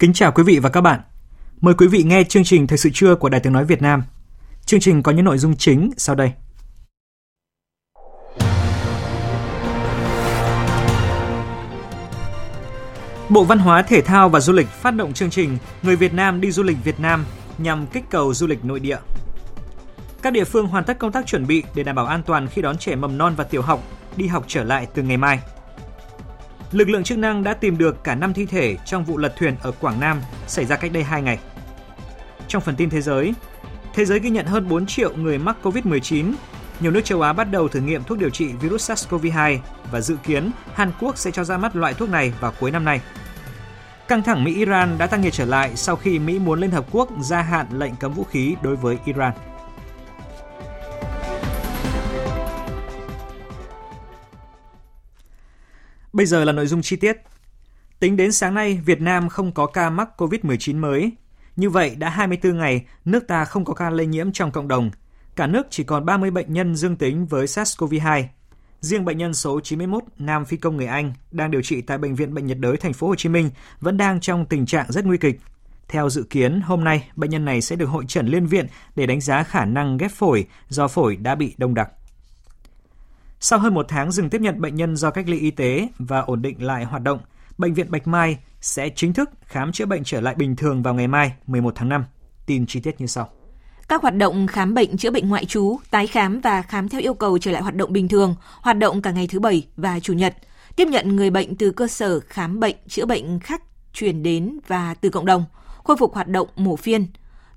Kính chào quý vị và các bạn. Mời quý vị nghe chương trình Thời sự trưa của Đài Tiếng Nói Việt Nam. Chương trình có những nội dung chính sau đây. Bộ Văn hóa, Thể thao và Du lịch phát động chương trình Người Việt Nam đi du lịch Việt Nam nhằm kích cầu du lịch nội địa. Các địa phương hoàn tất công tác chuẩn bị để đảm bảo an toàn khi đón trẻ mầm non và tiểu học đi học trở lại từ ngày mai lực lượng chức năng đã tìm được cả 5 thi thể trong vụ lật thuyền ở Quảng Nam xảy ra cách đây 2 ngày. Trong phần tin thế giới, thế giới ghi nhận hơn 4 triệu người mắc COVID-19. Nhiều nước châu Á bắt đầu thử nghiệm thuốc điều trị virus SARS-CoV-2 và dự kiến Hàn Quốc sẽ cho ra mắt loại thuốc này vào cuối năm nay. Căng thẳng Mỹ-Iran đã tăng nhiệt trở lại sau khi Mỹ muốn Liên Hợp Quốc gia hạn lệnh cấm vũ khí đối với Iran. Bây giờ là nội dung chi tiết. Tính đến sáng nay, Việt Nam không có ca mắc COVID-19 mới. Như vậy, đã 24 ngày, nước ta không có ca lây nhiễm trong cộng đồng. Cả nước chỉ còn 30 bệnh nhân dương tính với SARS-CoV-2. Riêng bệnh nhân số 91 nam phi công người Anh đang điều trị tại bệnh viện Bệnh nhiệt đới thành phố Hồ Chí Minh vẫn đang trong tình trạng rất nguy kịch. Theo dự kiến, hôm nay bệnh nhân này sẽ được hội trần liên viện để đánh giá khả năng ghép phổi do phổi đã bị đông đặc. Sau hơn một tháng dừng tiếp nhận bệnh nhân do cách ly y tế và ổn định lại hoạt động, Bệnh viện Bạch Mai sẽ chính thức khám chữa bệnh trở lại bình thường vào ngày mai 11 tháng 5. Tin chi tiết như sau. Các hoạt động khám bệnh chữa bệnh ngoại trú, tái khám và khám theo yêu cầu trở lại hoạt động bình thường, hoạt động cả ngày thứ Bảy và Chủ nhật. Tiếp nhận người bệnh từ cơ sở khám bệnh chữa bệnh khác chuyển đến và từ cộng đồng, khôi phục hoạt động mổ phiên,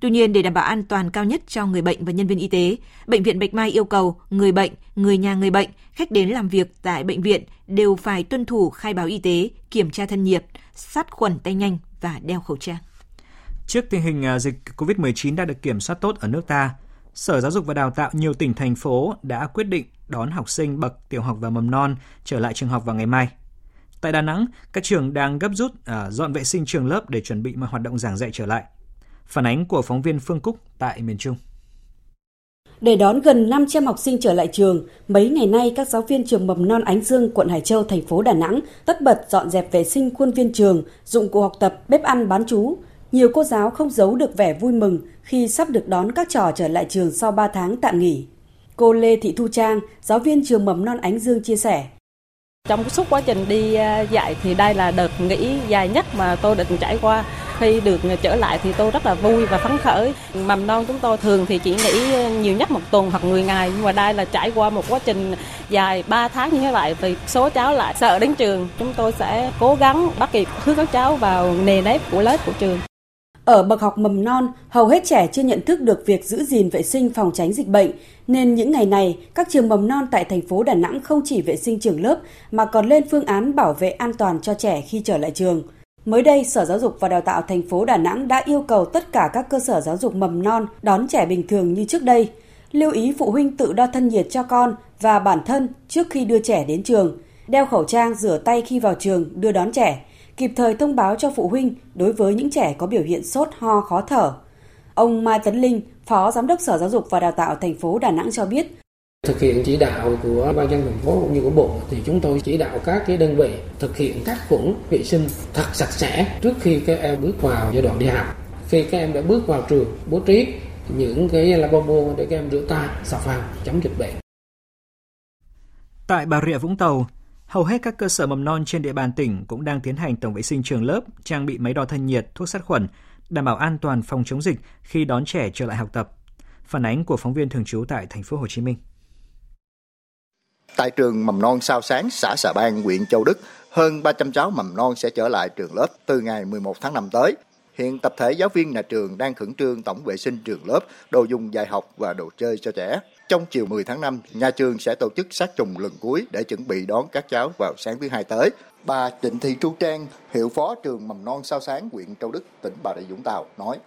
Tuy nhiên, để đảm bảo an toàn cao nhất cho người bệnh và nhân viên y tế, Bệnh viện Bạch Mai yêu cầu người bệnh, người nhà người bệnh, khách đến làm việc tại bệnh viện đều phải tuân thủ khai báo y tế, kiểm tra thân nhiệt, sát khuẩn tay nhanh và đeo khẩu trang. Trước tình hình à, dịch COVID-19 đã được kiểm soát tốt ở nước ta, Sở Giáo dục và Đào tạo nhiều tỉnh thành phố đã quyết định đón học sinh bậc tiểu học và mầm non trở lại trường học vào ngày mai. Tại Đà Nẵng, các trường đang gấp rút à, dọn vệ sinh trường lớp để chuẩn bị mọi hoạt động giảng dạy trở lại. Phản ánh của phóng viên Phương Cúc tại miền Trung. Để đón gần 500 học sinh trở lại trường, mấy ngày nay các giáo viên trường mầm non Ánh Dương, quận Hải Châu, thành phố Đà Nẵng tất bật dọn dẹp vệ sinh khuôn viên trường, dụng cụ học tập, bếp ăn bán chú. Nhiều cô giáo không giấu được vẻ vui mừng khi sắp được đón các trò trở lại trường sau 3 tháng tạm nghỉ. Cô Lê Thị Thu Trang, giáo viên trường mầm non Ánh Dương chia sẻ. Trong suốt quá trình đi à, dạy thì đây là đợt nghỉ dài nhất mà tôi định trải qua khi được trở lại thì tôi rất là vui và phấn khởi. Mầm non chúng tôi thường thì chỉ nghỉ ờ, nhiều nhất một tuần hoặc 10 ngày nhưng mà đây là trải qua một quá trình dài 3 tháng như thế vậy thì số cháu lại sợ đến trường. Chúng tôi sẽ cố gắng bắt kịp hướng các cháu vào nề nếp của lớp của trường. Ở bậc học mầm non, hầu hết trẻ chưa nhận thức được việc giữ gìn vệ sinh phòng tránh dịch bệnh, nên những ngày này, các trường mầm non tại thành phố Đà Nẵng không chỉ vệ sinh trường lớp mà còn lên phương án bảo vệ an toàn cho trẻ khi trở lại trường. Mới đây, Sở Giáo dục và Đào tạo thành phố Đà Nẵng đã yêu cầu tất cả các cơ sở giáo dục mầm non đón trẻ bình thường như trước đây. Lưu ý phụ huynh tự đo thân nhiệt cho con và bản thân trước khi đưa trẻ đến trường, đeo khẩu trang rửa tay khi vào trường đưa đón trẻ, kịp thời thông báo cho phụ huynh đối với những trẻ có biểu hiện sốt, ho, khó thở. Ông Mai Tấn Linh, Phó Giám đốc Sở Giáo dục và Đào tạo thành phố Đà Nẵng cho biết, Thực hiện chỉ đạo của ban dân thành phố cũng như của bộ thì chúng tôi chỉ đạo các cái đơn vị thực hiện các khuẩn vệ sinh thật sạch sẽ trước khi các em bước vào giai đoạn đi học. Khi các em đã bước vào trường bố trí những cái lavabo để các em rửa tay, xà phòng chống dịch bệnh. Tại Bà Rịa Vũng Tàu, hầu hết các cơ sở mầm non trên địa bàn tỉnh cũng đang tiến hành tổng vệ sinh trường lớp, trang bị máy đo thân nhiệt, thuốc sát khuẩn, đảm bảo an toàn phòng chống dịch khi đón trẻ trở lại học tập. Phản ánh của phóng viên thường trú tại thành phố Hồ Chí Minh. Tại trường mầm non Sao Sáng, xã Xà Bang, huyện Châu Đức, Hơn 300 cháu mầm non sẽ trở lại trường lớp từ ngày 11 tháng 5 tới. Hiện tập thể giáo viên nhà trường đang khẩn trương tổng vệ sinh trường lớp, đồ dùng dạy học và đồ chơi cho trẻ. Trong chiều 10 tháng 5, nhà trường sẽ tổ chức sát trùng lần cuối để chuẩn bị đón các cháu vào sáng thứ hai tới. Bà Trịnh Thị Tru Trang, hiệu phó trường mầm non sao sáng huyện Châu Đức, tỉnh Bà Rịa Vũng Tàu nói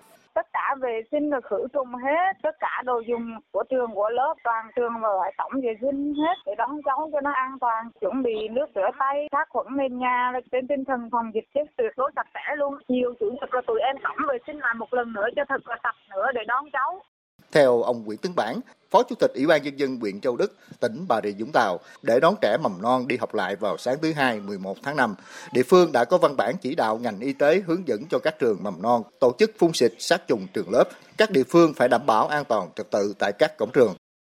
vệ sinh là khử trùng hết. Tất cả đồ dùng của trường, của lớp, toàn trường và phải tổng vệ sinh hết. Để đón cháu cho nó an toàn, chuẩn bị nước rửa tay, sát khuẩn nền nhà trên tinh thần phòng dịch chết tuyệt đối sạch sẽ luôn. Chiều chủ nhật là tụi em tổng vệ sinh lại một lần nữa cho thật là sạch nữa để đón cháu theo ông Nguyễn Tấn Bản, Phó Chủ tịch Ủy ban Nhân dân huyện Châu Đức, tỉnh Bà Rịa Vũng Tàu, để đón trẻ mầm non đi học lại vào sáng thứ Hai 11 tháng 5, địa phương đã có văn bản chỉ đạo ngành y tế hướng dẫn cho các trường mầm non tổ chức phun xịt sát trùng trường lớp. Các địa phương phải đảm bảo an toàn trật tự tại các cổng trường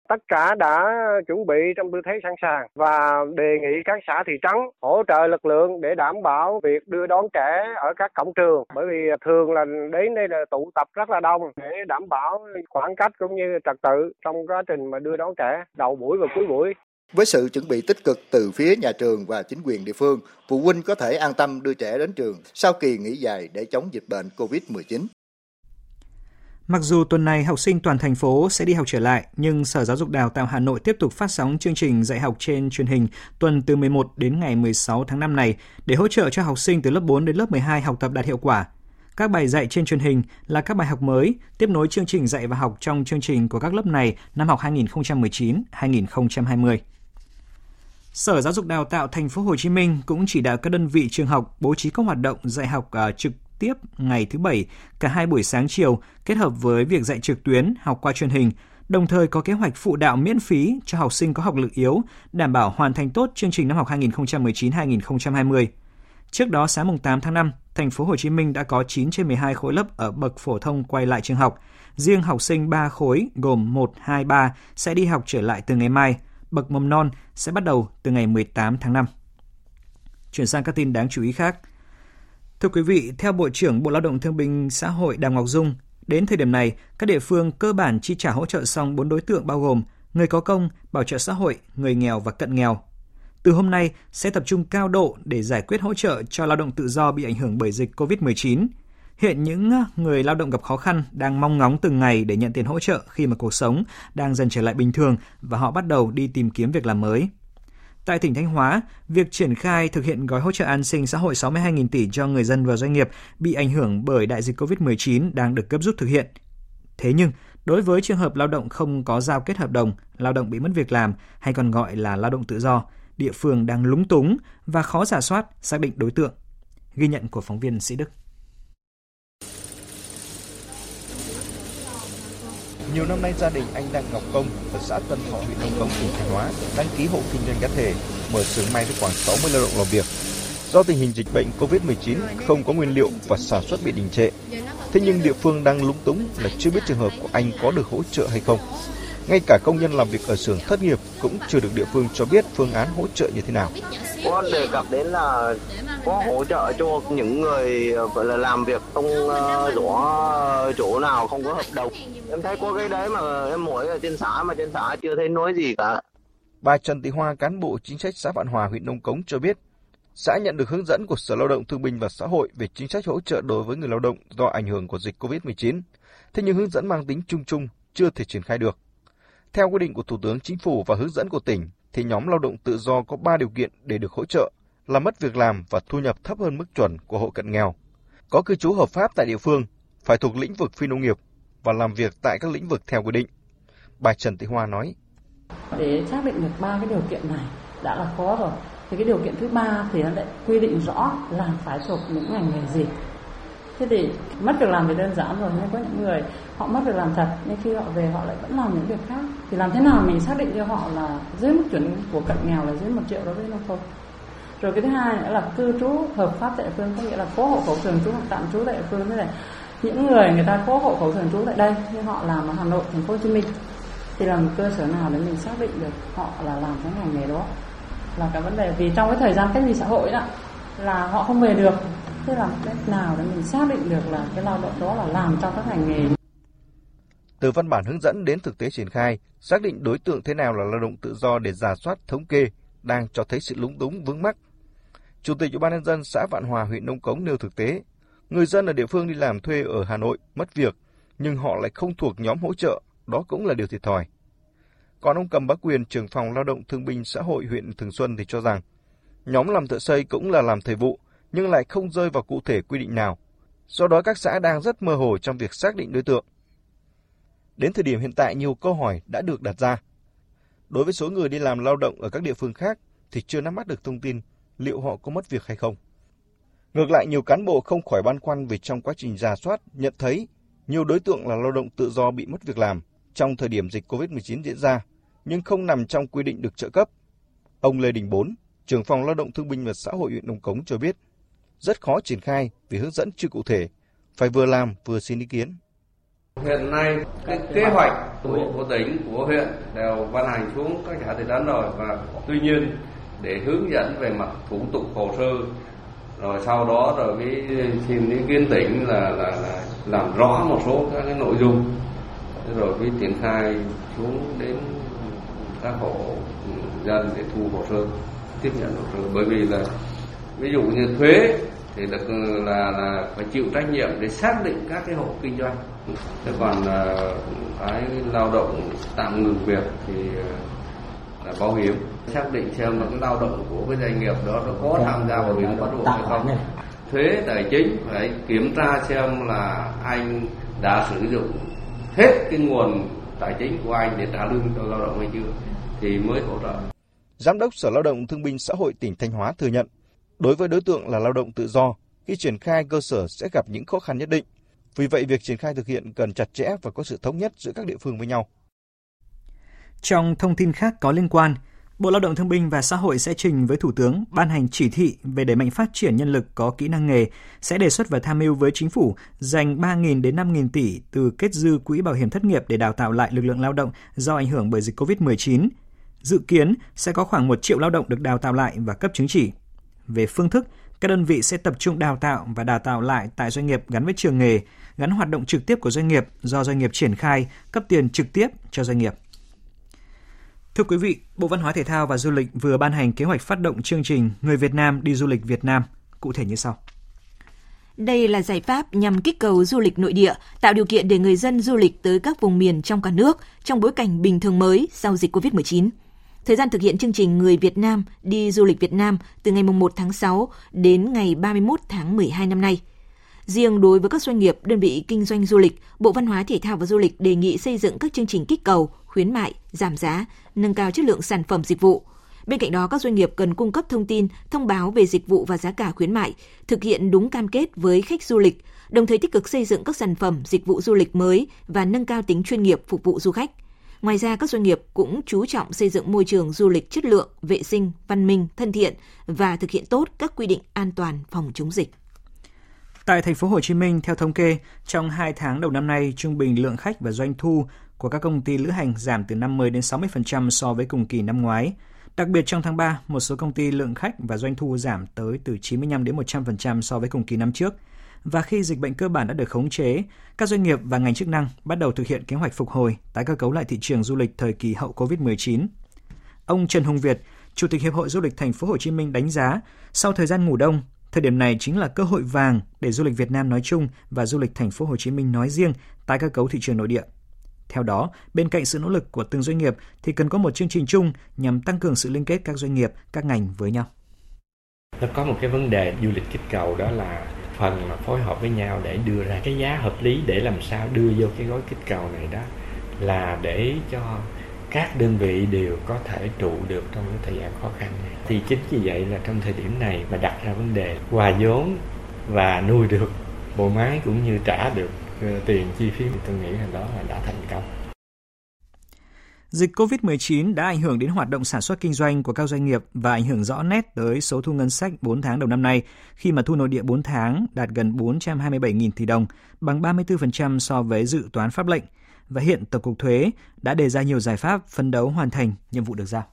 tất cả đã chuẩn bị trong tư thế sẵn sàng và đề nghị các xã thị trấn hỗ trợ lực lượng để đảm bảo việc đưa đón trẻ ở các cổng trường bởi vì thường là đến đây là tụ tập rất là đông để đảm bảo khoảng cách cũng như trật tự trong quá trình mà đưa đón trẻ đầu buổi và cuối buổi với sự chuẩn bị tích cực từ phía nhà trường và chính quyền địa phương, phụ huynh có thể an tâm đưa trẻ đến trường sau kỳ nghỉ dài để chống dịch bệnh COVID-19. Mặc dù tuần này học sinh toàn thành phố sẽ đi học trở lại, nhưng Sở Giáo dục Đào tạo Hà Nội tiếp tục phát sóng chương trình dạy học trên truyền hình tuần từ 11 đến ngày 16 tháng 5 này để hỗ trợ cho học sinh từ lớp 4 đến lớp 12 học tập đạt hiệu quả. Các bài dạy trên truyền hình là các bài học mới, tiếp nối chương trình dạy và học trong chương trình của các lớp này năm học 2019-2020. Sở Giáo dục Đào tạo Thành phố Hồ Chí Minh cũng chỉ đạo các đơn vị trường học bố trí các hoạt động dạy học à, trực trực tiếp ngày thứ Bảy, cả hai buổi sáng chiều kết hợp với việc dạy trực tuyến, học qua truyền hình, đồng thời có kế hoạch phụ đạo miễn phí cho học sinh có học lực yếu, đảm bảo hoàn thành tốt chương trình năm học 2019-2020. Trước đó sáng mùng 8 tháng 5, thành phố Hồ Chí Minh đã có 9 trên 12 khối lớp ở bậc phổ thông quay lại trường học. Riêng học sinh 3 khối gồm 1, 2, 3 sẽ đi học trở lại từ ngày mai, bậc mầm non sẽ bắt đầu từ ngày 18 tháng 5. Chuyển sang các tin đáng chú ý khác. Thưa quý vị, theo Bộ trưởng Bộ Lao động Thương binh Xã hội Đào Ngọc Dung, đến thời điểm này, các địa phương cơ bản chi trả hỗ trợ xong 4 đối tượng bao gồm người có công, bảo trợ xã hội, người nghèo và cận nghèo. Từ hôm nay sẽ tập trung cao độ để giải quyết hỗ trợ cho lao động tự do bị ảnh hưởng bởi dịch COVID-19. Hiện những người lao động gặp khó khăn đang mong ngóng từng ngày để nhận tiền hỗ trợ khi mà cuộc sống đang dần trở lại bình thường và họ bắt đầu đi tìm kiếm việc làm mới. Tại tỉnh Thanh Hóa, việc triển khai thực hiện gói hỗ trợ an sinh xã hội 62.000 tỷ cho người dân và doanh nghiệp bị ảnh hưởng bởi đại dịch COVID-19 đang được gấp rút thực hiện. Thế nhưng, đối với trường hợp lao động không có giao kết hợp đồng, lao động bị mất việc làm hay còn gọi là lao động tự do, địa phương đang lúng túng và khó giả soát xác định đối tượng. Ghi nhận của phóng viên Sĩ Đức. Nhiều năm nay gia đình anh Đặng Ngọc Công ở xã Tân Thọ huyện Nông Cống tỉnh Thanh Hóa đăng ký hộ kinh doanh cá thể, mở xưởng may với khoảng 60 lao động làm việc. Do tình hình dịch bệnh Covid-19 không có nguyên liệu và sản xuất bị đình trệ. Thế nhưng địa phương đang lúng túng là chưa biết trường hợp của anh có được hỗ trợ hay không. Ngay cả công nhân làm việc ở xưởng thất nghiệp cũng chưa được địa phương cho biết phương án hỗ trợ như thế nào. Có đề cập đến là có hỗ trợ cho những người gọi là làm việc không rõ chỗ nào không có hợp đồng. Em thấy có cái đấy mà em mỗi ở trên xã mà trên xã chưa thấy nói gì cả. Bà Trần Thị Hoa, cán bộ chính sách xã Vạn Hòa, huyện Nông Cống cho biết, xã nhận được hướng dẫn của Sở Lao động Thương binh và Xã hội về chính sách hỗ trợ đối với người lao động do ảnh hưởng của dịch COVID-19. Thế nhưng hướng dẫn mang tính chung chung chưa thể triển khai được. Theo quy định của Thủ tướng Chính phủ và hướng dẫn của tỉnh, thì nhóm lao động tự do có 3 điều kiện để được hỗ trợ là mất việc làm và thu nhập thấp hơn mức chuẩn của hộ cận nghèo, có cư trú hợp pháp tại địa phương, phải thuộc lĩnh vực phi nông nghiệp và làm việc tại các lĩnh vực theo quy định. Bà Trần Thị Hoa nói: Để xác định được ba cái điều kiện này đã là khó rồi. Thì cái điều kiện thứ ba thì nó lại quy định rõ là phải thuộc những ngành nghề gì thế thì mất việc làm thì đơn giản rồi, nhưng có những người họ mất việc làm thật, nhưng khi họ về họ lại vẫn làm những việc khác. Thì làm thế nào mình xác định cho họ là dưới mức chuẩn của cận nghèo là dưới một triệu đối với nông thôn rồi cái thứ hai nữa là cư trú hợp pháp tại phương, có nghĩa là có hộ khẩu thường trú hoặc tạm trú tại địa phương. Thế này, những người người ta có hộ khẩu thường trú tại đây nhưng họ làm ở Hà Nội, thành phố Hồ Chí Minh, thì làm cơ sở nào để mình xác định được họ là làm cái ngành nghề đó? Là cái vấn đề, vì trong cái thời gian cách ly xã hội đó, là họ không về được thế làm cách nào để mình xác định được là cái lao động đó là làm trong các ngành nghề từ văn bản hướng dẫn đến thực tế triển khai, xác định đối tượng thế nào là lao động tự do để giả soát thống kê đang cho thấy sự lúng túng vướng mắc. Chủ tịch Ủy ban nhân dân xã Vạn Hòa, huyện Nông Cống nêu thực tế, người dân ở địa phương đi làm thuê ở Hà Nội mất việc, nhưng họ lại không thuộc nhóm hỗ trợ, đó cũng là điều thiệt thòi. Còn ông Cầm Bá Quyền, trưởng phòng lao động thương binh xã hội huyện Thường Xuân thì cho rằng, nhóm làm thợ xây cũng là làm thời vụ, nhưng lại không rơi vào cụ thể quy định nào. Do đó các xã đang rất mơ hồ trong việc xác định đối tượng. Đến thời điểm hiện tại nhiều câu hỏi đã được đặt ra. Đối với số người đi làm lao động ở các địa phương khác thì chưa nắm bắt được thông tin liệu họ có mất việc hay không. Ngược lại, nhiều cán bộ không khỏi băn khoăn vì trong quá trình giả soát nhận thấy nhiều đối tượng là lao động tự do bị mất việc làm trong thời điểm dịch COVID-19 diễn ra, nhưng không nằm trong quy định được trợ cấp. Ông Lê Đình Bốn, trưởng phòng lao động thương binh và xã hội huyện Nông Cống cho biết, rất khó triển khai vì hướng dẫn chưa cụ thể, phải vừa làm vừa xin ý kiến. Hiện nay cái kế hoạch của, của tỉnh, của huyện đều ban hành xuống các xã thị trấn rồi và tuy nhiên để hướng dẫn về mặt thủ tục hồ sơ rồi sau đó rồi mới xin ý kiến tỉnh là, là, là làm rõ một số các cái nội dung. Rồi mới triển khai xuống đến các hộ dân để thu hồ sơ tiếp nhận hồ sơ. Bởi vì là ví dụ như thuế thì được là là phải chịu trách nhiệm để xác định các cái hộ kinh doanh. Thế còn à, cái lao động tạm ngừng việc thì à, là bảo hiểm. Xác định xem là cái lao động của cái doanh nghiệp đó nó có tham gia bảo hiểm bắt buộc hay không. Thuế tài chính phải kiểm tra xem là anh đã sử dụng hết cái nguồn tài chính của anh để trả lương cho lao động hay chưa thì mới hỗ trợ. Giám đốc Sở Lao động Thương binh Xã hội tỉnh Thanh Hóa thừa nhận, đối với đối tượng là lao động tự do, khi triển khai cơ sở sẽ gặp những khó khăn nhất định. Vì vậy, việc triển khai thực hiện cần chặt chẽ và có sự thống nhất giữa các địa phương với nhau. Trong thông tin khác có liên quan, Bộ Lao động Thương binh và Xã hội sẽ trình với Thủ tướng ban hành chỉ thị về đẩy mạnh phát triển nhân lực có kỹ năng nghề, sẽ đề xuất và tham mưu với chính phủ dành 3.000 đến 5.000 tỷ từ kết dư quỹ bảo hiểm thất nghiệp để đào tạo lại lực lượng lao động do ảnh hưởng bởi dịch COVID-19. Dự kiến sẽ có khoảng 1 triệu lao động được đào tạo lại và cấp chứng chỉ. Về phương thức, các đơn vị sẽ tập trung đào tạo và đào tạo lại tại doanh nghiệp gắn với trường nghề, gắn hoạt động trực tiếp của doanh nghiệp do doanh nghiệp triển khai, cấp tiền trực tiếp cho doanh nghiệp. Thưa quý vị, Bộ Văn hóa Thể thao và Du lịch vừa ban hành kế hoạch phát động chương trình Người Việt Nam đi du lịch Việt Nam, cụ thể như sau. Đây là giải pháp nhằm kích cầu du lịch nội địa, tạo điều kiện để người dân du lịch tới các vùng miền trong cả nước trong bối cảnh bình thường mới sau dịch COVID-19. Thời gian thực hiện chương trình Người Việt Nam đi du lịch Việt Nam từ ngày 1 tháng 6 đến ngày 31 tháng 12 năm nay. Riêng đối với các doanh nghiệp, đơn vị kinh doanh du lịch, Bộ Văn hóa Thể thao và Du lịch đề nghị xây dựng các chương trình kích cầu, khuyến mại, giảm giá, nâng cao chất lượng sản phẩm dịch vụ. Bên cạnh đó, các doanh nghiệp cần cung cấp thông tin, thông báo về dịch vụ và giá cả khuyến mại, thực hiện đúng cam kết với khách du lịch, đồng thời tích cực xây dựng các sản phẩm, dịch vụ du lịch mới và nâng cao tính chuyên nghiệp phục vụ du khách. Ngoài ra, các doanh nghiệp cũng chú trọng xây dựng môi trường du lịch chất lượng, vệ sinh, văn minh, thân thiện và thực hiện tốt các quy định an toàn phòng chống dịch. Tại thành phố Hồ Chí Minh, theo thống kê, trong 2 tháng đầu năm nay, trung bình lượng khách và doanh thu của các công ty lữ hành giảm từ 50 đến 60% so với cùng kỳ năm ngoái. Đặc biệt trong tháng 3, một số công ty lượng khách và doanh thu giảm tới từ 95 đến 100% so với cùng kỳ năm trước. Và khi dịch bệnh cơ bản đã được khống chế, các doanh nghiệp và ngành chức năng bắt đầu thực hiện kế hoạch phục hồi, tái cơ cấu lại thị trường du lịch thời kỳ hậu Covid-19. Ông Trần Hùng Việt, Chủ tịch Hiệp hội Du lịch Thành phố Hồ Chí Minh đánh giá, sau thời gian ngủ đông, thời điểm này chính là cơ hội vàng để du lịch Việt Nam nói chung và du lịch Thành phố Hồ Chí Minh nói riêng tái cơ cấu thị trường nội địa. Theo đó, bên cạnh sự nỗ lực của từng doanh nghiệp thì cần có một chương trình chung nhằm tăng cường sự liên kết các doanh nghiệp, các ngành với nhau. Nó có một cái vấn đề du lịch kích cầu đó là phần mà phối hợp với nhau để đưa ra cái giá hợp lý để làm sao đưa vô cái gói kích cầu này đó, là để cho các đơn vị đều có thể trụ được trong cái thời gian khó khăn này. Thì chính vì vậy là trong thời điểm này mà đặt ra vấn đề hòa vốn và nuôi được bộ máy cũng như trả được ờ, tiền chi phí thì tôi nghĩ là đó là đã thành công. Dịch COVID-19 đã ảnh hưởng đến hoạt động sản xuất kinh doanh của các doanh nghiệp và ảnh hưởng rõ nét tới số thu ngân sách 4 tháng đầu năm nay, khi mà thu nội địa 4 tháng đạt gần 427.000 tỷ đồng, bằng 34% so với dự toán pháp lệnh. Và hiện Tổng cục Thuế đã đề ra nhiều giải pháp phấn đấu hoàn thành nhiệm vụ được giao.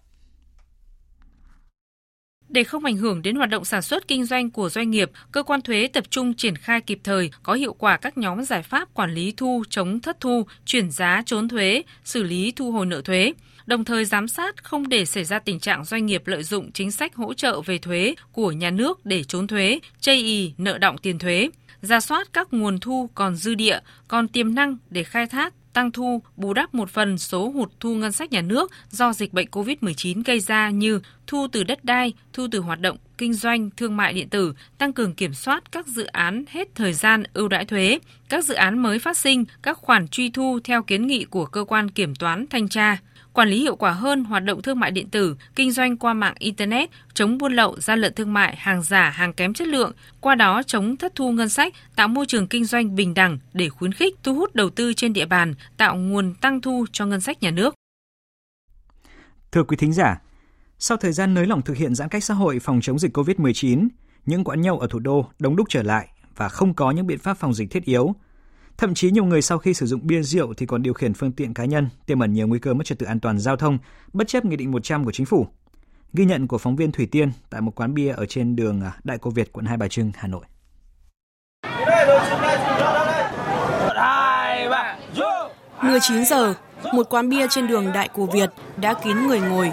Để không ảnh hưởng đến hoạt động sản xuất kinh doanh của doanh nghiệp, cơ quan thuế tập trung triển khai kịp thời, có hiệu quả các nhóm giải pháp quản lý thu, chống thất thu, chuyển giá trốn thuế, xử lý thu hồi nợ thuế. Đồng thời giám sát không để xảy ra tình trạng doanh nghiệp lợi dụng chính sách hỗ trợ về thuế của nhà nước để trốn thuế, chây ý nợ động tiền thuế, ra soát các nguồn thu còn dư địa, còn tiềm năng để khai thác, tăng thu, bù đắp một phần số hụt thu ngân sách nhà nước do dịch bệnh COVID-19 gây ra như thu từ đất đai, thu từ hoạt động kinh doanh, thương mại điện tử, tăng cường kiểm soát các dự án hết thời gian ưu đãi thuế, các dự án mới phát sinh, các khoản truy thu theo kiến nghị của cơ quan kiểm toán thanh tra quản lý hiệu quả hơn hoạt động thương mại điện tử, kinh doanh qua mạng Internet, chống buôn lậu, gian lận thương mại, hàng giả, hàng kém chất lượng, qua đó chống thất thu ngân sách, tạo môi trường kinh doanh bình đẳng để khuyến khích, thu hút đầu tư trên địa bàn, tạo nguồn tăng thu cho ngân sách nhà nước. Thưa quý thính giả, sau thời gian nới lỏng thực hiện giãn cách xã hội phòng chống dịch COVID-19, những quán nhậu ở thủ đô đông đúc trở lại và không có những biện pháp phòng dịch thiết yếu, Thậm chí nhiều người sau khi sử dụng bia rượu thì còn điều khiển phương tiện cá nhân, tiềm ẩn nhiều nguy cơ mất trật tự an toàn giao thông, bất chấp Nghị định 100 của chính phủ. Ghi nhận của phóng viên Thủy Tiên tại một quán bia ở trên đường à, Đại Cô Việt, quận Hai Bà Trưng, Hà Nội. 19 giờ, một quán bia trên đường Đại Cô Việt đã kín người ngồi.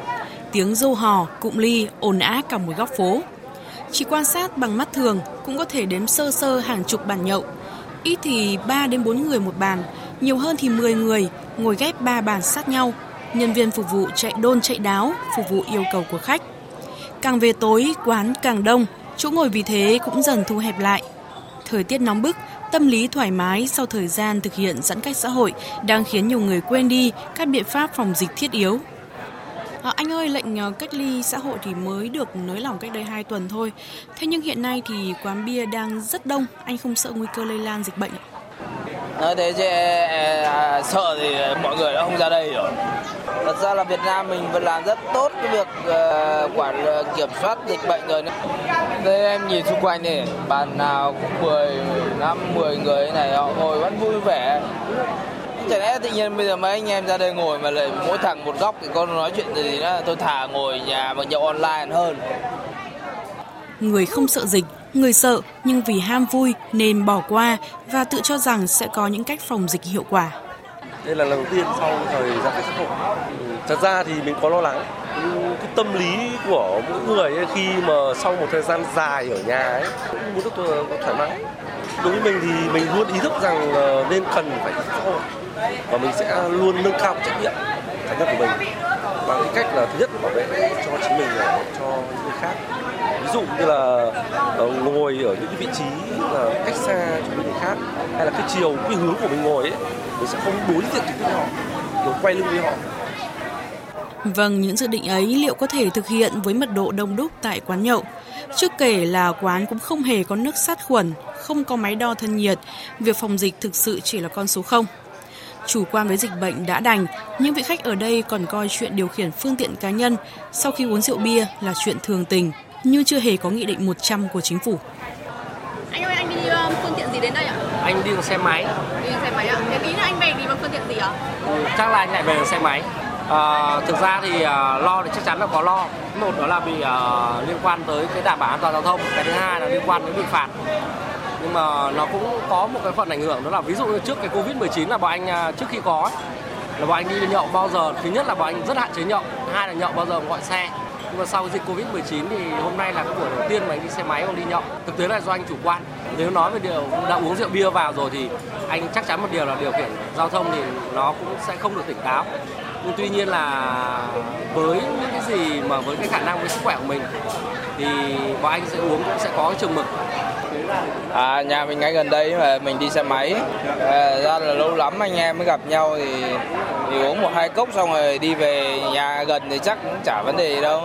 Tiếng râu hò, cụm ly ồn ào cả một góc phố. Chỉ quan sát bằng mắt thường cũng có thể đếm sơ sơ hàng chục bàn nhậu Ít thì 3 đến 4 người một bàn, nhiều hơn thì 10 người, ngồi ghép 3 bàn sát nhau. Nhân viên phục vụ chạy đôn chạy đáo, phục vụ yêu cầu của khách. Càng về tối, quán càng đông, chỗ ngồi vì thế cũng dần thu hẹp lại. Thời tiết nóng bức, tâm lý thoải mái sau thời gian thực hiện giãn cách xã hội đang khiến nhiều người quên đi các biện pháp phòng dịch thiết yếu À, anh ơi, lệnh ờ, cách ly xã hội thì mới được nới lỏng cách đây 2 tuần thôi. Thế nhưng hiện nay thì quán bia đang rất đông, anh không sợ nguy cơ lây lan dịch bệnh Nói thế chứ e, e, à, sợ thì mọi người đã không ra đây rồi. Thật ra là Việt Nam mình vẫn làm rất tốt cái việc uh, quản uh, kiểm soát dịch bệnh rồi. Đây em nhìn xung quanh này, bàn nào cũng 10, 5, 10 người này họ ngồi vẫn vui vẻ Chả lẽ tự nhiên bây giờ mấy anh em ra đây ngồi mà lại mỗi thằng một góc thì con nói chuyện gì đó tôi thả ngồi nhà mà nhậu online hơn. Người không sợ dịch, người sợ nhưng vì ham vui nên bỏ qua và tự cho rằng sẽ có những cách phòng dịch hiệu quả. Đây là lần đầu tiên sau thời giãn cách xã hội. Thật ra thì mình có lo lắng cái tâm lý của mỗi người ấy, khi mà sau một thời gian dài ở nhà ấy cũng muốn được thoải mái đối với mình thì mình luôn ý thức rằng nên cần phải xã hội và mình sẽ luôn nâng cao trách nhiệm cá nhân của mình bằng cái cách là thứ nhất là bảo vệ cho chính mình và cho những người khác ví dụ như là ờ, ngồi ở những cái vị trí là cách xa cho người khác hay là cái chiều cái hướng của mình ngồi ấy mình sẽ không đối diện trực tiếp với họ rồi quay lưng với họ Vâng, những dự định ấy liệu có thể thực hiện với mật độ đông đúc tại quán nhậu? Chưa kể là quán cũng không hề có nước sát khuẩn, không có máy đo thân nhiệt, việc phòng dịch thực sự chỉ là con số không. Chủ quan với dịch bệnh đã đành, nhưng vị khách ở đây còn coi chuyện điều khiển phương tiện cá nhân sau khi uống rượu bia là chuyện thường tình, như chưa hề có nghị định 100 của chính phủ. Anh ơi, anh đi uh, phương tiện gì đến đây ạ? Anh đi bằng xe máy. Đi bằng xe máy ạ? Thế ý là anh về đi bằng phương tiện gì ạ? Chắc là anh lại về bằng xe máy. À, thực ra thì uh, lo thì chắc chắn là có lo. Một đó là bị uh, liên quan tới cái đảm bảo an toàn giao thông, cái thứ hai là liên quan đến bị phạt nhưng mà nó cũng có một cái phần ảnh hưởng đó là ví dụ như trước cái covid 19 là bọn anh à, trước khi có ấy, là bọn anh đi nhậu bao giờ. Thứ nhất là bọn anh rất hạn chế nhậu hai là nhậu bao giờ gọi xe. Nhưng mà sau dịch covid 19 thì hôm nay là cái buổi đầu tiên mà anh đi xe máy không đi nhậu. Thực tế là do anh chủ quan. Nếu nói về điều đã uống rượu bia vào rồi thì anh chắc chắn một điều là điều khiển giao thông thì nó cũng sẽ không được tỉnh táo. Nhưng tuy nhiên là với những cái gì mà với cái khả năng với sức khỏe của mình thì bọn anh sẽ uống cũng sẽ có cái trường mực. À, nhà mình ngay gần đây mà mình đi xe máy à, ra là lâu lắm anh em mới gặp nhau thì, thì uống một hai cốc xong rồi đi về nhà gần thì chắc cũng chả vấn đề gì đâu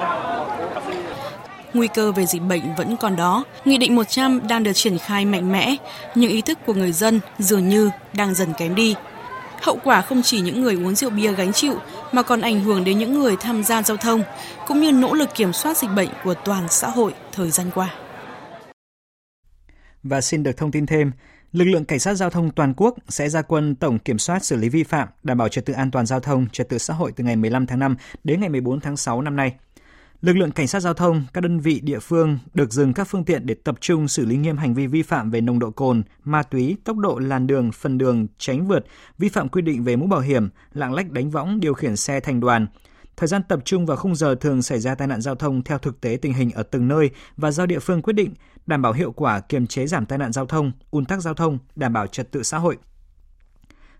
nguy cơ về dịch bệnh vẫn còn đó. Nghị định 100 đang được triển khai mạnh mẽ, nhưng ý thức của người dân dường như đang dần kém đi. Hậu quả không chỉ những người uống rượu bia gánh chịu mà còn ảnh hưởng đến những người tham gia giao thông cũng như nỗ lực kiểm soát dịch bệnh của toàn xã hội thời gian qua. Và xin được thông tin thêm, lực lượng cảnh sát giao thông toàn quốc sẽ ra quân tổng kiểm soát xử lý vi phạm, đảm bảo trật tự an toàn giao thông, trật tự xã hội từ ngày 15 tháng 5 đến ngày 14 tháng 6 năm nay. Lực lượng cảnh sát giao thông, các đơn vị địa phương được dừng các phương tiện để tập trung xử lý nghiêm hành vi vi phạm về nồng độ cồn, ma túy, tốc độ làn đường, phần đường, tránh vượt, vi phạm quy định về mũ bảo hiểm, lạng lách đánh võng, điều khiển xe thành đoàn. Thời gian tập trung vào khung giờ thường xảy ra tai nạn giao thông theo thực tế tình hình ở từng nơi và do địa phương quyết định, đảm bảo hiệu quả kiềm chế giảm tai nạn giao thông, ùn tắc giao thông, đảm bảo trật tự xã hội.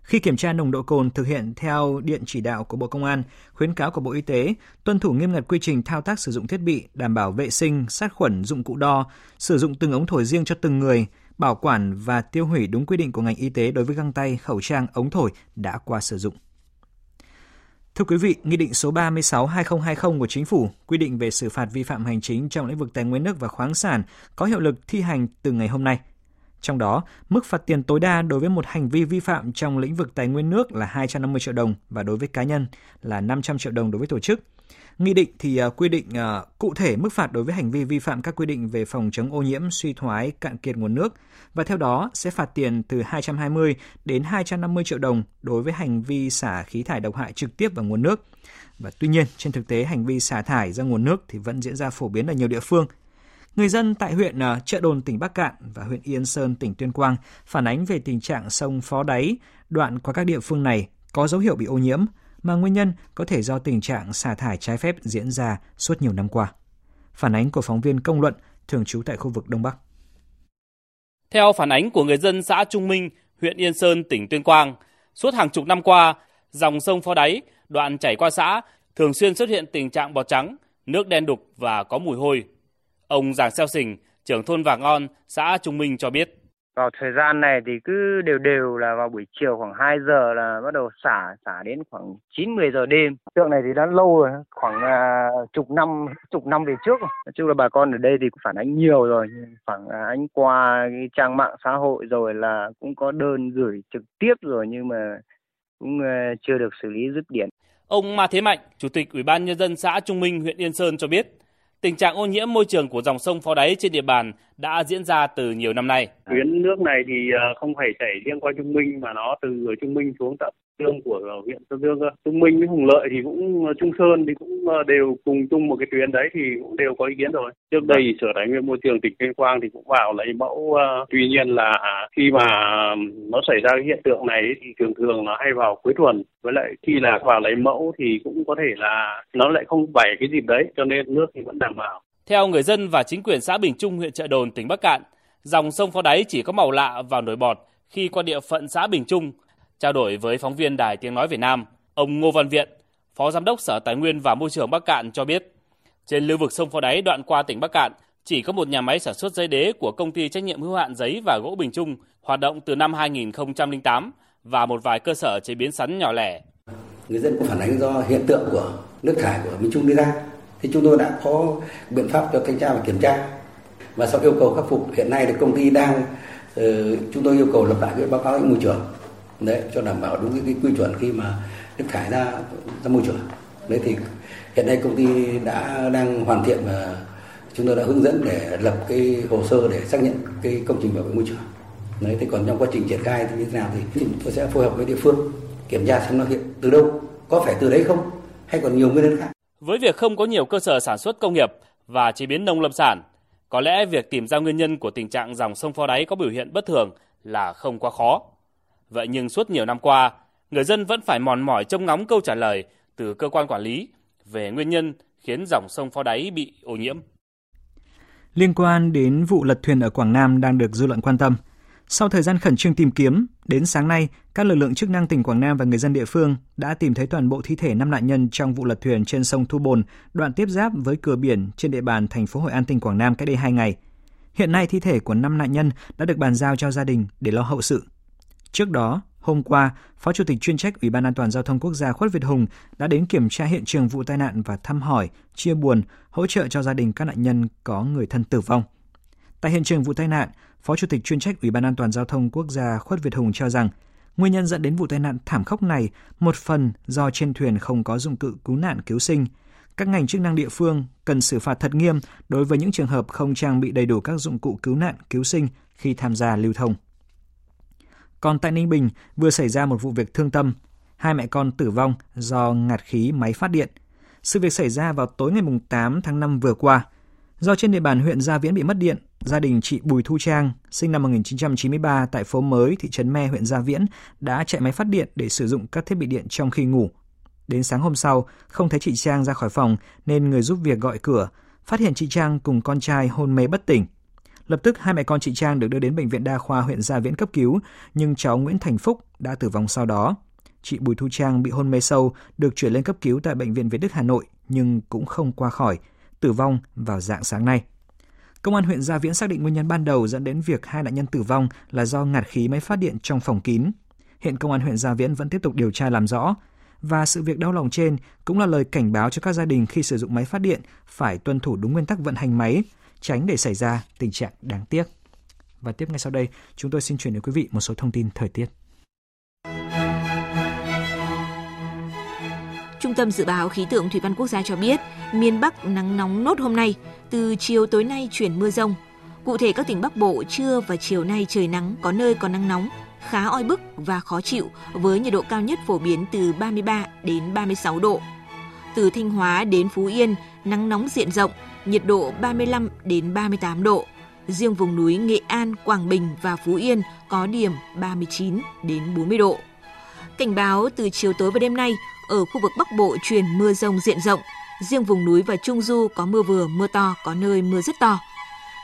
Khi kiểm tra nồng độ cồn thực hiện theo điện chỉ đạo của Bộ Công an, khuyến cáo của Bộ Y tế, tuân thủ nghiêm ngặt quy trình thao tác sử dụng thiết bị, đảm bảo vệ sinh, sát khuẩn dụng cụ đo, sử dụng từng ống thổi riêng cho từng người, bảo quản và tiêu hủy đúng quy định của ngành y tế đối với găng tay, khẩu trang, ống thổi đã qua sử dụng. Thưa quý vị, Nghị định số 36-2020 của Chính phủ quy định về xử phạt vi phạm hành chính trong lĩnh vực tài nguyên nước và khoáng sản có hiệu lực thi hành từ ngày hôm nay. Trong đó, mức phạt tiền tối đa đối với một hành vi vi phạm trong lĩnh vực tài nguyên nước là 250 triệu đồng và đối với cá nhân là 500 triệu đồng đối với tổ chức. Nghị định thì à, quy định à, cụ thể mức phạt đối với hành vi vi phạm các quy định về phòng chống ô nhiễm, suy thoái, cạn kiệt nguồn nước và theo đó sẽ phạt tiền từ 220 đến 250 triệu đồng đối với hành vi xả khí thải độc hại trực tiếp vào nguồn nước. Và tuy nhiên, trên thực tế hành vi xả thải ra nguồn nước thì vẫn diễn ra phổ biến ở nhiều địa phương. Người dân tại huyện à, trợ Đồn tỉnh Bắc Cạn và huyện Yên Sơn tỉnh Tuyên Quang phản ánh về tình trạng sông Phó Đáy đoạn qua các địa phương này có dấu hiệu bị ô nhiễm, mà nguyên nhân có thể do tình trạng xả thải trái phép diễn ra suốt nhiều năm qua. Phản ánh của phóng viên Công Luận, thường trú tại khu vực Đông Bắc. Theo phản ánh của người dân xã Trung Minh, huyện Yên Sơn, tỉnh Tuyên Quang, suốt hàng chục năm qua, dòng sông Phó Đáy, đoạn chảy qua xã, thường xuyên xuất hiện tình trạng bọt trắng, nước đen đục và có mùi hôi. Ông Giàng Xeo Sình, trưởng thôn Vàng On, xã Trung Minh cho biết. Vào thời gian này thì cứ đều đều là vào buổi chiều khoảng 2 giờ là bắt đầu xả, xả đến khoảng 9 10 giờ đêm. Tượng này thì đã lâu rồi, khoảng à, chục năm chục năm về trước. Nói chung là bà con ở đây thì cũng phản ánh nhiều rồi, phản ánh qua cái trang mạng xã hội rồi là cũng có đơn gửi trực tiếp rồi nhưng mà cũng à, chưa được xử lý dứt điểm. Ông Ma Thế Mạnh, Chủ tịch Ủy ban nhân dân xã Trung Minh, huyện Yên Sơn cho biết, Tình trạng ô nhiễm môi trường của dòng sông Phó Đáy trên địa bàn đã diễn ra từ nhiều năm nay. Tuyến nước này thì ờ, không phải chảy riêng qua Trung Minh mà nó từ Trung Minh xuống tận Dương của huyện Sơn Dương. Trung Minh với Hùng Lợi thì cũng ờ, Trung Sơn thì cũng ờ, đều cùng chung một cái tuyến đấy thì cũng đều có ý kiến rồi. Trước đây Sở Tài nguyên Môi trường tỉnh Tuyên Quang thì cũng vào lấy mẫu. Tuy nhiên là khi mà nó xảy ra cái hiện tượng này thì thường thường nó hay vào cuối tuần. Với lại khi là vào lấy mẫu thì cũng có thể là nó lại không phải cái dịp đấy cho nên nước thì vẫn đảm bảo. Theo người dân và chính quyền xã Bình Trung, huyện Trợ Đồn, tỉnh Bắc Cạn, dòng sông Phó Đáy chỉ có màu lạ và nổi bọt khi qua địa phận xã Bình Trung. Trao đổi với phóng viên Đài Tiếng Nói Việt Nam, ông Ngô Văn Viện, Phó Giám đốc Sở Tài nguyên và Môi trường Bắc Cạn cho biết, trên lưu vực sông Phó Đáy đoạn qua tỉnh Bắc Cạn chỉ có một nhà máy sản xuất giấy đế của công ty trách nhiệm hữu hạn giấy và gỗ Bình Trung hoạt động từ năm 2008 và một vài cơ sở chế biến sắn nhỏ lẻ. Người dân có phản ánh do hiện tượng của nước thải của Bình Trung đi ra thì chúng tôi đã có biện pháp cho thanh tra và kiểm tra và sau yêu cầu khắc phục hiện nay thì công ty đang uh, chúng tôi yêu cầu lập lại cái báo cáo môi trường đấy cho đảm bảo đúng cái, cái quy chuẩn khi mà nước thải ra ra môi trường. Đấy thì hiện nay công ty đã đang hoàn thiện và chúng tôi đã hướng dẫn để lập cái hồ sơ để xác nhận cái công trình bảo vệ môi trường. Đấy thì còn trong quá trình triển khai thì như thế nào thì chúng tôi sẽ phối hợp với địa phương kiểm tra xem nó hiện từ đâu có phải từ đấy không hay còn nhiều nguyên nhân khác. Với việc không có nhiều cơ sở sản xuất công nghiệp và chế biến nông lâm sản, có lẽ việc tìm ra nguyên nhân của tình trạng dòng sông Phó Đáy có biểu hiện bất thường là không quá khó. Vậy nhưng suốt nhiều năm qua, người dân vẫn phải mòn mỏi trông ngóng câu trả lời từ cơ quan quản lý về nguyên nhân khiến dòng sông Phó Đáy bị ô nhiễm. Liên quan đến vụ lật thuyền ở Quảng Nam đang được dư luận quan tâm, sau thời gian khẩn trương tìm kiếm, đến sáng nay, các lực lượng chức năng tỉnh Quảng Nam và người dân địa phương đã tìm thấy toàn bộ thi thể 5 nạn nhân trong vụ lật thuyền trên sông Thu Bồn, đoạn tiếp giáp với cửa biển trên địa bàn thành phố Hội An tỉnh Quảng Nam cách đây 2 ngày. Hiện nay thi thể của 5 nạn nhân đã được bàn giao cho gia đình để lo hậu sự. Trước đó, hôm qua, Phó Chủ tịch chuyên trách Ủy ban An toàn giao thông quốc gia Khuất Việt Hùng đã đến kiểm tra hiện trường vụ tai nạn và thăm hỏi, chia buồn, hỗ trợ cho gia đình các nạn nhân có người thân tử vong. Tại hiện trường vụ tai nạn, Phó Chủ tịch chuyên trách Ủy ban An toàn giao thông quốc gia Khuất Việt Hùng cho rằng nguyên nhân dẫn đến vụ tai nạn thảm khốc này một phần do trên thuyền không có dụng cụ cứu nạn cứu sinh. Các ngành chức năng địa phương cần xử phạt thật nghiêm đối với những trường hợp không trang bị đầy đủ các dụng cụ cứu nạn cứu sinh khi tham gia lưu thông. Còn tại Ninh Bình vừa xảy ra một vụ việc thương tâm, hai mẹ con tử vong do ngạt khí máy phát điện. Sự việc xảy ra vào tối ngày 8 tháng 5 vừa qua. Do trên địa bàn huyện Gia Viễn bị mất điện, gia đình chị Bùi Thu Trang, sinh năm 1993 tại phố mới, thị trấn Me, huyện Gia Viễn, đã chạy máy phát điện để sử dụng các thiết bị điện trong khi ngủ. Đến sáng hôm sau, không thấy chị Trang ra khỏi phòng nên người giúp việc gọi cửa, phát hiện chị Trang cùng con trai hôn mê bất tỉnh. Lập tức hai mẹ con chị Trang được đưa đến bệnh viện đa khoa huyện Gia Viễn cấp cứu, nhưng cháu Nguyễn Thành Phúc đã tử vong sau đó. Chị Bùi Thu Trang bị hôn mê sâu, được chuyển lên cấp cứu tại bệnh viện Việt Đức Hà Nội nhưng cũng không qua khỏi, tử vong vào dạng sáng nay. Công an huyện Gia Viễn xác định nguyên nhân ban đầu dẫn đến việc hai nạn nhân tử vong là do ngạt khí máy phát điện trong phòng kín. Hiện công an huyện Gia Viễn vẫn tiếp tục điều tra làm rõ và sự việc đau lòng trên cũng là lời cảnh báo cho các gia đình khi sử dụng máy phát điện phải tuân thủ đúng nguyên tắc vận hành máy, tránh để xảy ra tình trạng đáng tiếc. Và tiếp ngay sau đây, chúng tôi xin chuyển đến quý vị một số thông tin thời tiết. Trung tâm Dự báo Khí tượng Thủy văn Quốc gia cho biết, miền Bắc nắng nóng nốt hôm nay, từ chiều tối nay chuyển mưa rông. Cụ thể các tỉnh Bắc Bộ trưa và chiều nay trời nắng, có nơi có nắng nóng, khá oi bức và khó chịu với nhiệt độ cao nhất phổ biến từ 33 đến 36 độ. Từ Thanh Hóa đến Phú Yên, nắng nóng diện rộng, nhiệt độ 35 đến 38 độ. Riêng vùng núi Nghệ An, Quảng Bình và Phú Yên có điểm 39 đến 40 độ. Cảnh báo từ chiều tối và đêm nay, ở khu vực Bắc Bộ truyền mưa rông diện rộng, riêng vùng núi và Trung Du có mưa vừa, mưa to, có nơi mưa rất to.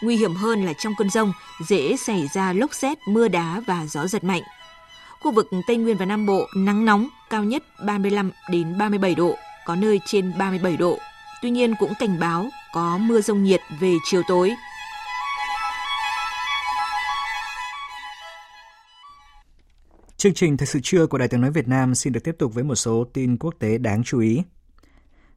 Nguy hiểm hơn là trong cơn rông dễ xảy ra lốc xét, mưa đá và gió giật mạnh. Khu vực Tây Nguyên và Nam Bộ nắng nóng, cao nhất 35 đến 37 độ, có nơi trên 37 độ. Tuy nhiên cũng cảnh báo có mưa rông nhiệt về chiều tối. Chương trình Thời sự trưa của Đài tiếng nói Việt Nam xin được tiếp tục với một số tin quốc tế đáng chú ý.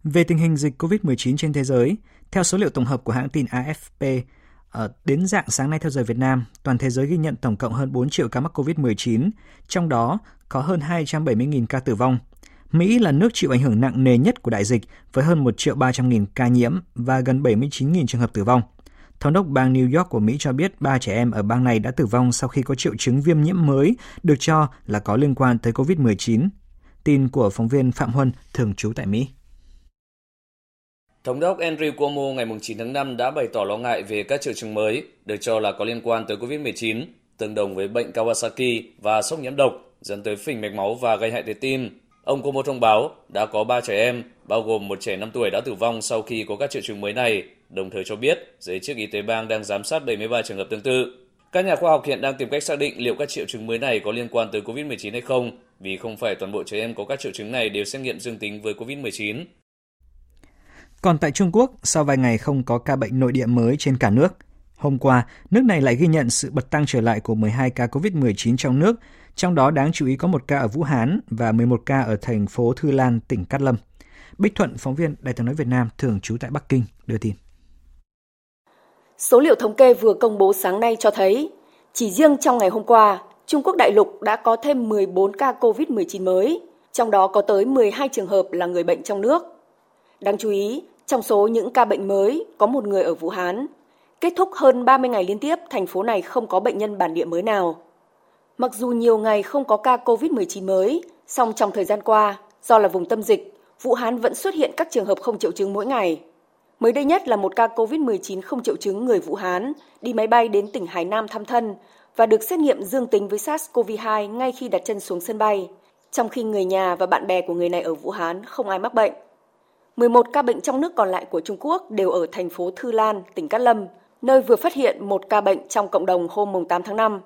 Về tình hình dịch COVID-19 trên thế giới, theo số liệu tổng hợp của hãng tin AFP, ờ, đến dạng sáng nay theo giờ Việt Nam, toàn thế giới ghi nhận tổng cộng hơn 4 triệu ca mắc COVID-19, trong đó có hơn 270.000 ca tử vong. Mỹ là nước chịu ảnh hưởng nặng nề nhất của đại dịch với hơn 1 triệu 300 nghìn ca nhiễm và gần 79.000 trường hợp tử vong. Thống đốc bang New York của Mỹ cho biết ba trẻ em ở bang này đã tử vong sau khi có triệu chứng viêm nhiễm mới được cho là có liên quan tới COVID-19. Tin của phóng viên Phạm Huân, thường trú tại Mỹ. Thống đốc Andrew Cuomo ngày 9 tháng 5 đã bày tỏ lo ngại về các triệu chứng mới được cho là có liên quan tới COVID-19, tương đồng với bệnh Kawasaki và sốc nhiễm độc, dẫn tới phình mạch máu và gây hại tới tim. Ông Cuomo thông báo đã có 3 trẻ em, bao gồm một trẻ 5 tuổi đã tử vong sau khi có các triệu chứng mới này, đồng thời cho biết giới chức y tế bang đang giám sát 73 trường hợp tương tự. Các nhà khoa học hiện đang tìm cách xác định liệu các triệu chứng mới này có liên quan tới COVID-19 hay không, vì không phải toàn bộ trẻ em có các triệu chứng này đều xét nghiệm dương tính với COVID-19. Còn tại Trung Quốc, sau vài ngày không có ca bệnh nội địa mới trên cả nước, hôm qua, nước này lại ghi nhận sự bật tăng trở lại của 12 ca COVID-19 trong nước, trong đó đáng chú ý có một ca ở Vũ Hán và 11 ca ở thành phố Thư Lan, tỉnh Cát Lâm. Bích Thuận, phóng viên Đài tiếng nói Việt Nam thường trú tại Bắc Kinh, đưa tin. Số liệu thống kê vừa công bố sáng nay cho thấy, chỉ riêng trong ngày hôm qua, Trung Quốc đại lục đã có thêm 14 ca COVID-19 mới, trong đó có tới 12 trường hợp là người bệnh trong nước. Đáng chú ý, trong số những ca bệnh mới, có một người ở Vũ Hán. Kết thúc hơn 30 ngày liên tiếp, thành phố này không có bệnh nhân bản địa mới nào. Mặc dù nhiều ngày không có ca COVID-19 mới, song trong thời gian qua, do là vùng tâm dịch, Vũ Hán vẫn xuất hiện các trường hợp không triệu chứng mỗi ngày. Mới đây nhất là một ca COVID-19 không triệu chứng người Vũ Hán đi máy bay đến tỉnh Hải Nam thăm thân và được xét nghiệm dương tính với SARS-CoV-2 ngay khi đặt chân xuống sân bay, trong khi người nhà và bạn bè của người này ở Vũ Hán không ai mắc bệnh. 11 ca bệnh trong nước còn lại của Trung Quốc đều ở thành phố Thư Lan, tỉnh Cát Lâm, nơi vừa phát hiện một ca bệnh trong cộng đồng hôm 8 tháng 5.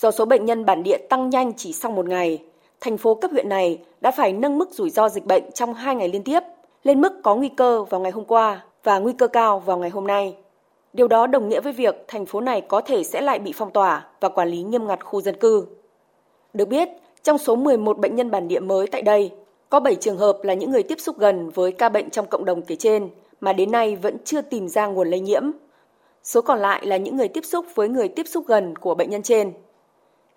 Do số bệnh nhân bản địa tăng nhanh chỉ sau một ngày, thành phố cấp huyện này đã phải nâng mức rủi ro dịch bệnh trong hai ngày liên tiếp, lên mức có nguy cơ vào ngày hôm qua và nguy cơ cao vào ngày hôm nay. Điều đó đồng nghĩa với việc thành phố này có thể sẽ lại bị phong tỏa và quản lý nghiêm ngặt khu dân cư. Được biết, trong số 11 bệnh nhân bản địa mới tại đây, có 7 trường hợp là những người tiếp xúc gần với ca bệnh trong cộng đồng kể trên mà đến nay vẫn chưa tìm ra nguồn lây nhiễm. Số còn lại là những người tiếp xúc với người tiếp xúc gần của bệnh nhân trên.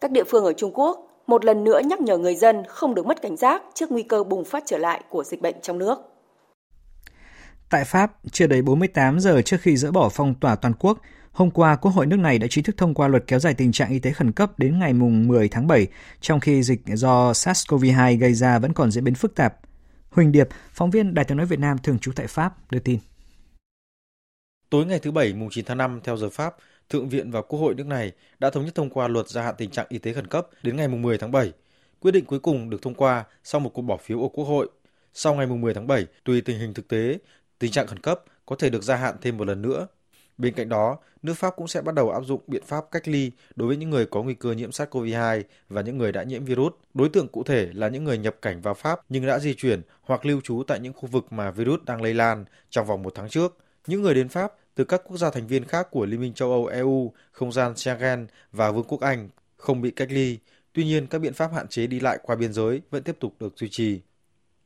Các địa phương ở Trung Quốc một lần nữa nhắc nhở người dân không được mất cảnh giác trước nguy cơ bùng phát trở lại của dịch bệnh trong nước. Tại Pháp, chưa đầy 48 giờ trước khi dỡ bỏ phong tỏa toàn quốc, hôm qua Quốc hội nước này đã chính thức thông qua luật kéo dài tình trạng y tế khẩn cấp đến ngày 10 tháng 7, trong khi dịch do SARS-CoV-2 gây ra vẫn còn diễn biến phức tạp. Huỳnh Điệp, phóng viên Đài tiếng nói Việt Nam thường trú tại Pháp đưa tin. Tối ngày thứ Bảy mùng 9 tháng 5 theo giờ Pháp, Thượng viện và Quốc hội nước này đã thống nhất thông qua luật gia hạn tình trạng y tế khẩn cấp đến ngày 10 tháng 7. Quyết định cuối cùng được thông qua sau một cuộc bỏ phiếu ở Quốc hội. Sau ngày 10 tháng 7, tùy tình hình thực tế, tình trạng khẩn cấp có thể được gia hạn thêm một lần nữa. Bên cạnh đó, nước Pháp cũng sẽ bắt đầu áp dụng biện pháp cách ly đối với những người có nguy cơ nhiễm SARS-CoV-2 và những người đã nhiễm virus. Đối tượng cụ thể là những người nhập cảnh vào Pháp nhưng đã di chuyển hoặc lưu trú tại những khu vực mà virus đang lây lan trong vòng một tháng trước. Những người đến Pháp từ các quốc gia thành viên khác của Liên minh châu Âu EU, không gian Schengen và Vương quốc Anh không bị cách ly. Tuy nhiên, các biện pháp hạn chế đi lại qua biên giới vẫn tiếp tục được duy trì.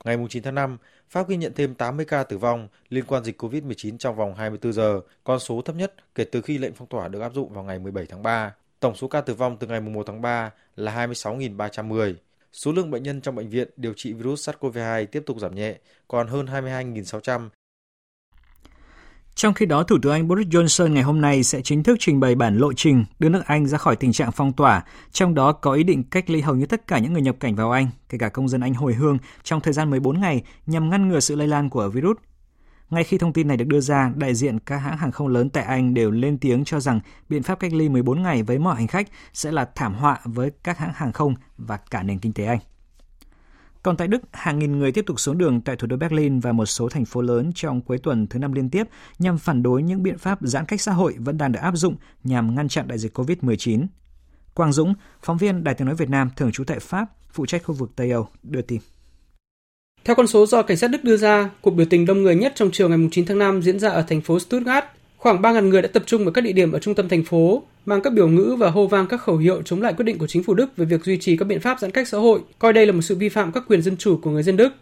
Ngày 9 tháng 5, Pháp ghi nhận thêm 80 ca tử vong liên quan dịch COVID-19 trong vòng 24 giờ, con số thấp nhất kể từ khi lệnh phong tỏa được áp dụng vào ngày 17 tháng 3. Tổng số ca tử vong từ ngày 1 tháng 3 là 26.310. Số lượng bệnh nhân trong bệnh viện điều trị virus SARS-CoV-2 tiếp tục giảm nhẹ, còn hơn 22.600 trong khi đó, Thủ tướng Anh Boris Johnson ngày hôm nay sẽ chính thức trình bày bản lộ trình đưa nước Anh ra khỏi tình trạng phong tỏa, trong đó có ý định cách ly hầu như tất cả những người nhập cảnh vào Anh, kể cả công dân Anh hồi hương, trong thời gian 14 ngày nhằm ngăn ngừa sự lây lan của virus. Ngay khi thông tin này được đưa ra, đại diện các hãng hàng không lớn tại Anh đều lên tiếng cho rằng biện pháp cách ly 14 ngày với mọi hành khách sẽ là thảm họa với các hãng hàng không và cả nền kinh tế Anh. Còn tại Đức, hàng nghìn người tiếp tục xuống đường tại thủ đô Berlin và một số thành phố lớn trong cuối tuần thứ năm liên tiếp nhằm phản đối những biện pháp giãn cách xã hội vẫn đang được áp dụng nhằm ngăn chặn đại dịch COVID-19. Quang Dũng, phóng viên Đài tiếng nói Việt Nam thường trú tại Pháp, phụ trách khu vực Tây Âu, đưa tin. Theo con số do cảnh sát Đức đưa ra, cuộc biểu tình đông người nhất trong chiều ngày 9 tháng 5 diễn ra ở thành phố Stuttgart. Khoảng 3.000 người đã tập trung ở các địa điểm ở trung tâm thành phố, mang các biểu ngữ và hô vang các khẩu hiệu chống lại quyết định của chính phủ Đức về việc duy trì các biện pháp giãn cách xã hội, coi đây là một sự vi phạm các quyền dân chủ của người dân Đức.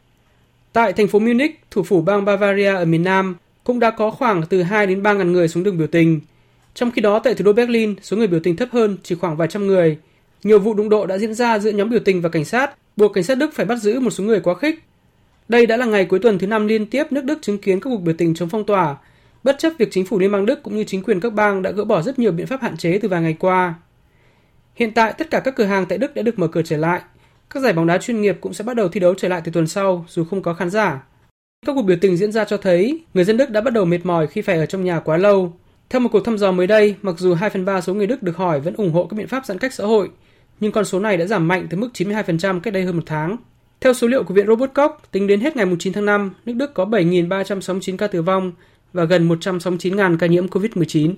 Tại thành phố Munich, thủ phủ bang Bavaria ở miền Nam, cũng đã có khoảng từ 2 đến 3 ngàn người xuống đường biểu tình. Trong khi đó, tại thủ đô Berlin, số người biểu tình thấp hơn, chỉ khoảng vài trăm người. Nhiều vụ đụng độ đã diễn ra giữa nhóm biểu tình và cảnh sát, buộc cảnh sát Đức phải bắt giữ một số người quá khích. Đây đã là ngày cuối tuần thứ năm liên tiếp nước Đức chứng kiến các cuộc biểu tình chống phong tỏa, bất chấp việc chính phủ Liên bang Đức cũng như chính quyền các bang đã gỡ bỏ rất nhiều biện pháp hạn chế từ vài ngày qua. Hiện tại, tất cả các cửa hàng tại Đức đã được mở cửa trở lại. Các giải bóng đá chuyên nghiệp cũng sẽ bắt đầu thi đấu trở lại từ tuần sau dù không có khán giả. Các cuộc biểu tình diễn ra cho thấy người dân Đức đã bắt đầu mệt mỏi khi phải ở trong nhà quá lâu. Theo một cuộc thăm dò mới đây, mặc dù 2 phần 3 số người Đức được hỏi vẫn ủng hộ các biện pháp giãn cách xã hội, nhưng con số này đã giảm mạnh từ mức 92% cách đây hơn một tháng. Theo số liệu của Viện Robert Koch, tính đến hết ngày 9 tháng 5, nước Đức có 7.369 ca tử vong và gần 169.000 ca nhiễm COVID-19.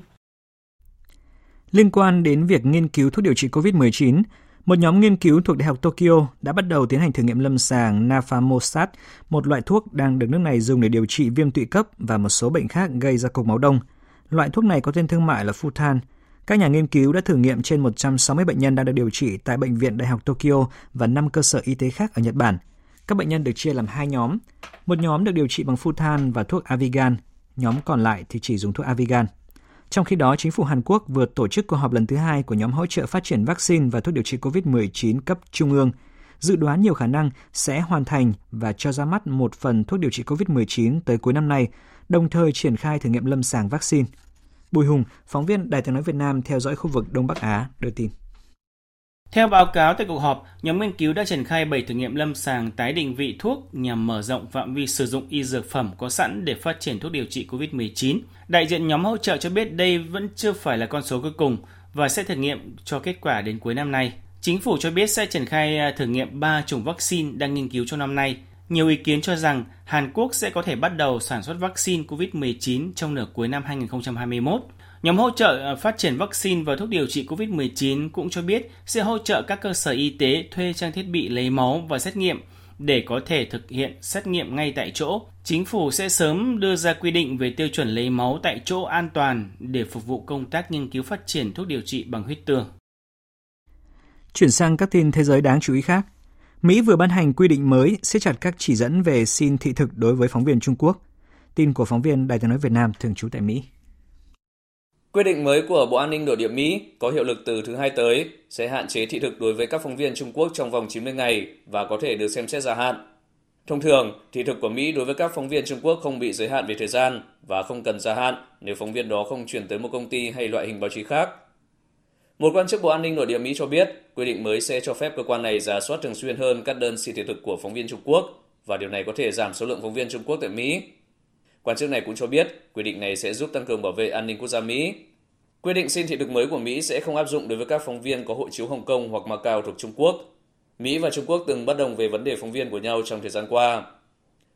Liên quan đến việc nghiên cứu thuốc điều trị COVID-19, một nhóm nghiên cứu thuộc Đại học Tokyo đã bắt đầu tiến hành thử nghiệm lâm sàng Nafamosat, một loại thuốc đang được nước này dùng để điều trị viêm tụy cấp và một số bệnh khác gây ra cục máu đông. Loại thuốc này có tên thương mại là Futan. Các nhà nghiên cứu đã thử nghiệm trên 160 bệnh nhân đang được điều trị tại Bệnh viện Đại học Tokyo và 5 cơ sở y tế khác ở Nhật Bản. Các bệnh nhân được chia làm hai nhóm. Một nhóm được điều trị bằng Futan và thuốc Avigan, nhóm còn lại thì chỉ dùng thuốc Avigan. Trong khi đó, chính phủ Hàn Quốc vừa tổ chức cuộc họp lần thứ hai của nhóm hỗ trợ phát triển vaccine và thuốc điều trị COVID-19 cấp trung ương. Dự đoán nhiều khả năng sẽ hoàn thành và cho ra mắt một phần thuốc điều trị COVID-19 tới cuối năm nay, đồng thời triển khai thử nghiệm lâm sàng vaccine. Bùi Hùng, phóng viên Đài tiếng nói Việt Nam theo dõi khu vực Đông Bắc Á, đưa tin. Theo báo cáo tại cuộc họp, nhóm nghiên cứu đã triển khai 7 thử nghiệm lâm sàng tái định vị thuốc nhằm mở rộng phạm vi sử dụng y dược phẩm có sẵn để phát triển thuốc điều trị COVID-19. Đại diện nhóm hỗ trợ cho biết đây vẫn chưa phải là con số cuối cùng và sẽ thử nghiệm cho kết quả đến cuối năm nay. Chính phủ cho biết sẽ triển khai à, thử nghiệm 3 chủng vaccine đang nghiên cứu trong năm nay. Nhiều ý kiến cho rằng Hàn Quốc sẽ có thể bắt đầu sản xuất vaccine COVID-19 trong nửa cuối năm 2021 Nhóm hỗ trợ ờ, phát triển vaccine và thuốc điều trị COVID-19 cũng cho biết sẽ hỗ trợ các cơ sở y tế thuê trang thiết bị lấy máu và xét nghiệm để có thể thực hiện xét nghiệm ngay tại chỗ. Chính phủ sẽ sớm đưa ra quy định về tiêu chuẩn lấy máu tại chỗ an toàn để phục vụ công tác nghiên cứu phát triển thuốc điều trị bằng huyết tương. Chuyển sang các tin thế giới đáng chú ý khác. Mỹ vừa ban hành quy định mới siết chặt các chỉ dẫn về xin thị thực đối với phóng viên Trung Quốc. Tin của phóng viên Đài tiếng nói Việt Nam thường trú tại Mỹ. Quyết định mới của Bộ An ninh Nội địa Mỹ có hiệu lực từ thứ hai tới sẽ hạn chế thị thực đối với các phóng viên Trung Quốc trong vòng 90 ngày và có thể được xem xét gia hạn. Thông thường, thị thực của Mỹ đối với các phóng viên Trung Quốc không bị giới hạn về thời gian và không cần gia hạn nếu phóng viên đó không chuyển tới một công ty hay loại hình báo chí khác. Một quan chức Bộ An ninh Nội địa Mỹ cho biết, quy định mới sẽ cho phép cơ quan này giả soát thường xuyên hơn các đơn xin thị thực của phóng viên Trung Quốc và điều này có thể giảm số lượng phóng viên Trung Quốc tại Mỹ. Quan chức này cũng cho biết quy định này sẽ giúp tăng cường bảo vệ an ninh quốc gia Mỹ. Quy định xin thị thực mới của Mỹ sẽ không áp dụng đối với các phóng viên có hộ chiếu Hồng Kông hoặc Macau thuộc Trung Quốc. Mỹ và Trung Quốc từng bất đồng về vấn đề phóng viên của nhau trong thời gian qua.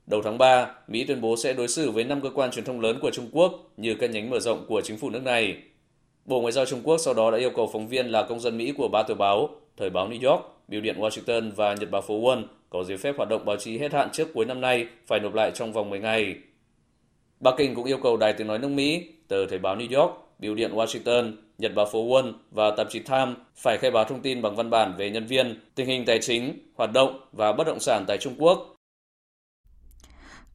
Đầu tháng 3, Mỹ tuyên bố sẽ đối xử với 5 cơ quan truyền thông lớn của Trung Quốc như các nhánh mở rộng của chính phủ nước này. Bộ Ngoại giao Trung Quốc sau đó đã yêu cầu phóng viên là công dân Mỹ của ba tờ báo, Thời báo New York, Biểu điện Washington và Nhật báo phố Wall có giấy phép hoạt động báo chí hết hạn trước cuối năm nay phải nộp lại trong vòng 10 ngày. Bắc Kinh cũng yêu cầu Đài Tiếng Nói nước Mỹ, tờ Thời báo New York, Biểu điện Washington, Nhật báo phố Wall và tạp chí Time phải khai báo thông tin bằng văn bản về nhân viên, tình hình tài chính, hoạt động và bất động sản tại Trung Quốc.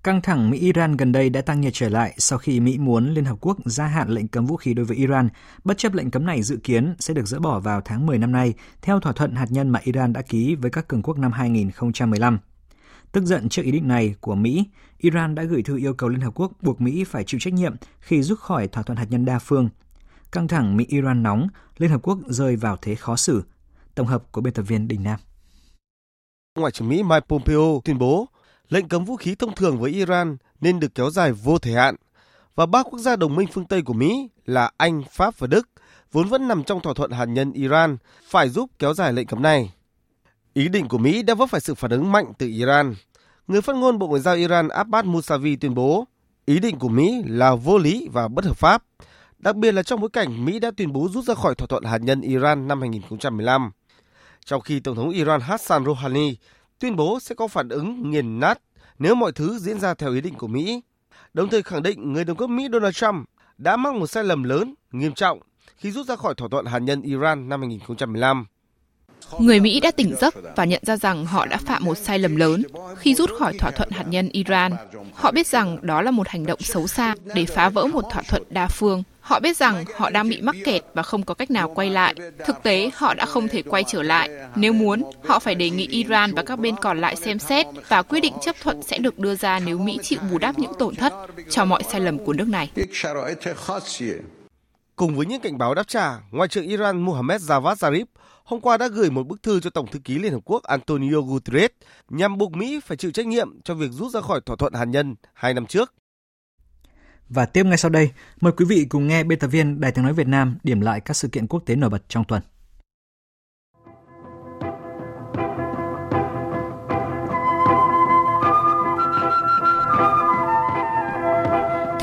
Căng thẳng Mỹ-Iran gần đây đã tăng nhiệt trở lại sau khi Mỹ muốn Liên Hợp Quốc gia hạn lệnh cấm vũ khí đối với Iran, bất chấp lệnh cấm này dự kiến sẽ được dỡ bỏ vào tháng 10 năm nay, theo thỏa thuận hạt nhân mà Iran đã ký với các cường quốc năm 2015. Tức giận trước ý định này của Mỹ, Iran đã gửi thư yêu cầu Liên Hợp Quốc buộc Mỹ phải chịu trách nhiệm khi rút khỏi thỏa thuận hạt nhân đa phương. Căng thẳng Mỹ-Iran nóng, Liên Hợp Quốc rơi vào thế khó xử. Tổng hợp của biên tập viên Đình Nam. Ngoại trưởng Mỹ Mike Pompeo tuyên bố lệnh cấm vũ khí thông thường với Iran nên được kéo dài vô thời hạn và ba quốc gia đồng minh phương Tây của Mỹ là Anh, Pháp và Đức vốn vẫn nằm trong thỏa thuận hạt nhân Iran phải giúp kéo dài lệnh cấm này. Ý định của Mỹ đã vấp phải sự phản ứng mạnh từ Iran. Người phát ngôn Bộ Ngoại giao Iran Abbas Mousavi tuyên bố ý định của Mỹ là vô lý và bất hợp pháp, đặc biệt là trong bối cảnh Mỹ đã tuyên bố rút ra khỏi thỏa thuận hạt nhân Iran năm 2015. Trong khi Tổng thống Iran Hassan Rouhani tuyên bố sẽ có phản ứng nghiền nát nếu mọi thứ diễn ra theo ý định của Mỹ, đồng thời khẳng định người đồng cấp Mỹ Donald Trump đã mắc một sai lầm lớn, nghiêm trọng khi rút ra khỏi thỏa thuận hạt nhân Iran năm 2015. Người Mỹ đã tỉnh giấc và nhận ra rằng họ đã phạm một sai lầm lớn khi rút khỏi thỏa thuận hạt nhân Iran. Họ biết rằng đó là một hành động xấu xa để phá vỡ một thỏa thuận đa phương. Họ biết rằng họ đang bị mắc kẹt và không có cách nào quay lại. Thực tế, họ đã không thể quay trở lại. Nếu muốn, họ phải đề nghị Iran và các bên còn lại xem xét và quyết định chấp thuận sẽ được đưa ra nếu Mỹ chịu bù đắp những tổn thất cho mọi sai lầm của nước này. Cùng với những cảnh báo đáp trả, Ngoại trưởng Iran Mohammad Javad Zarif hôm qua đã gửi một bức thư cho Tổng thư ký Liên Hợp Quốc Antonio Guterres nhằm buộc Mỹ phải chịu trách nhiệm cho việc rút ra khỏi thỏa thuận hạt nhân hai năm trước. Và tiếp ngay sau đây, mời quý vị cùng nghe biên tập viên Đài tiếng nói Việt Nam điểm lại các sự kiện quốc tế nổi bật trong tuần.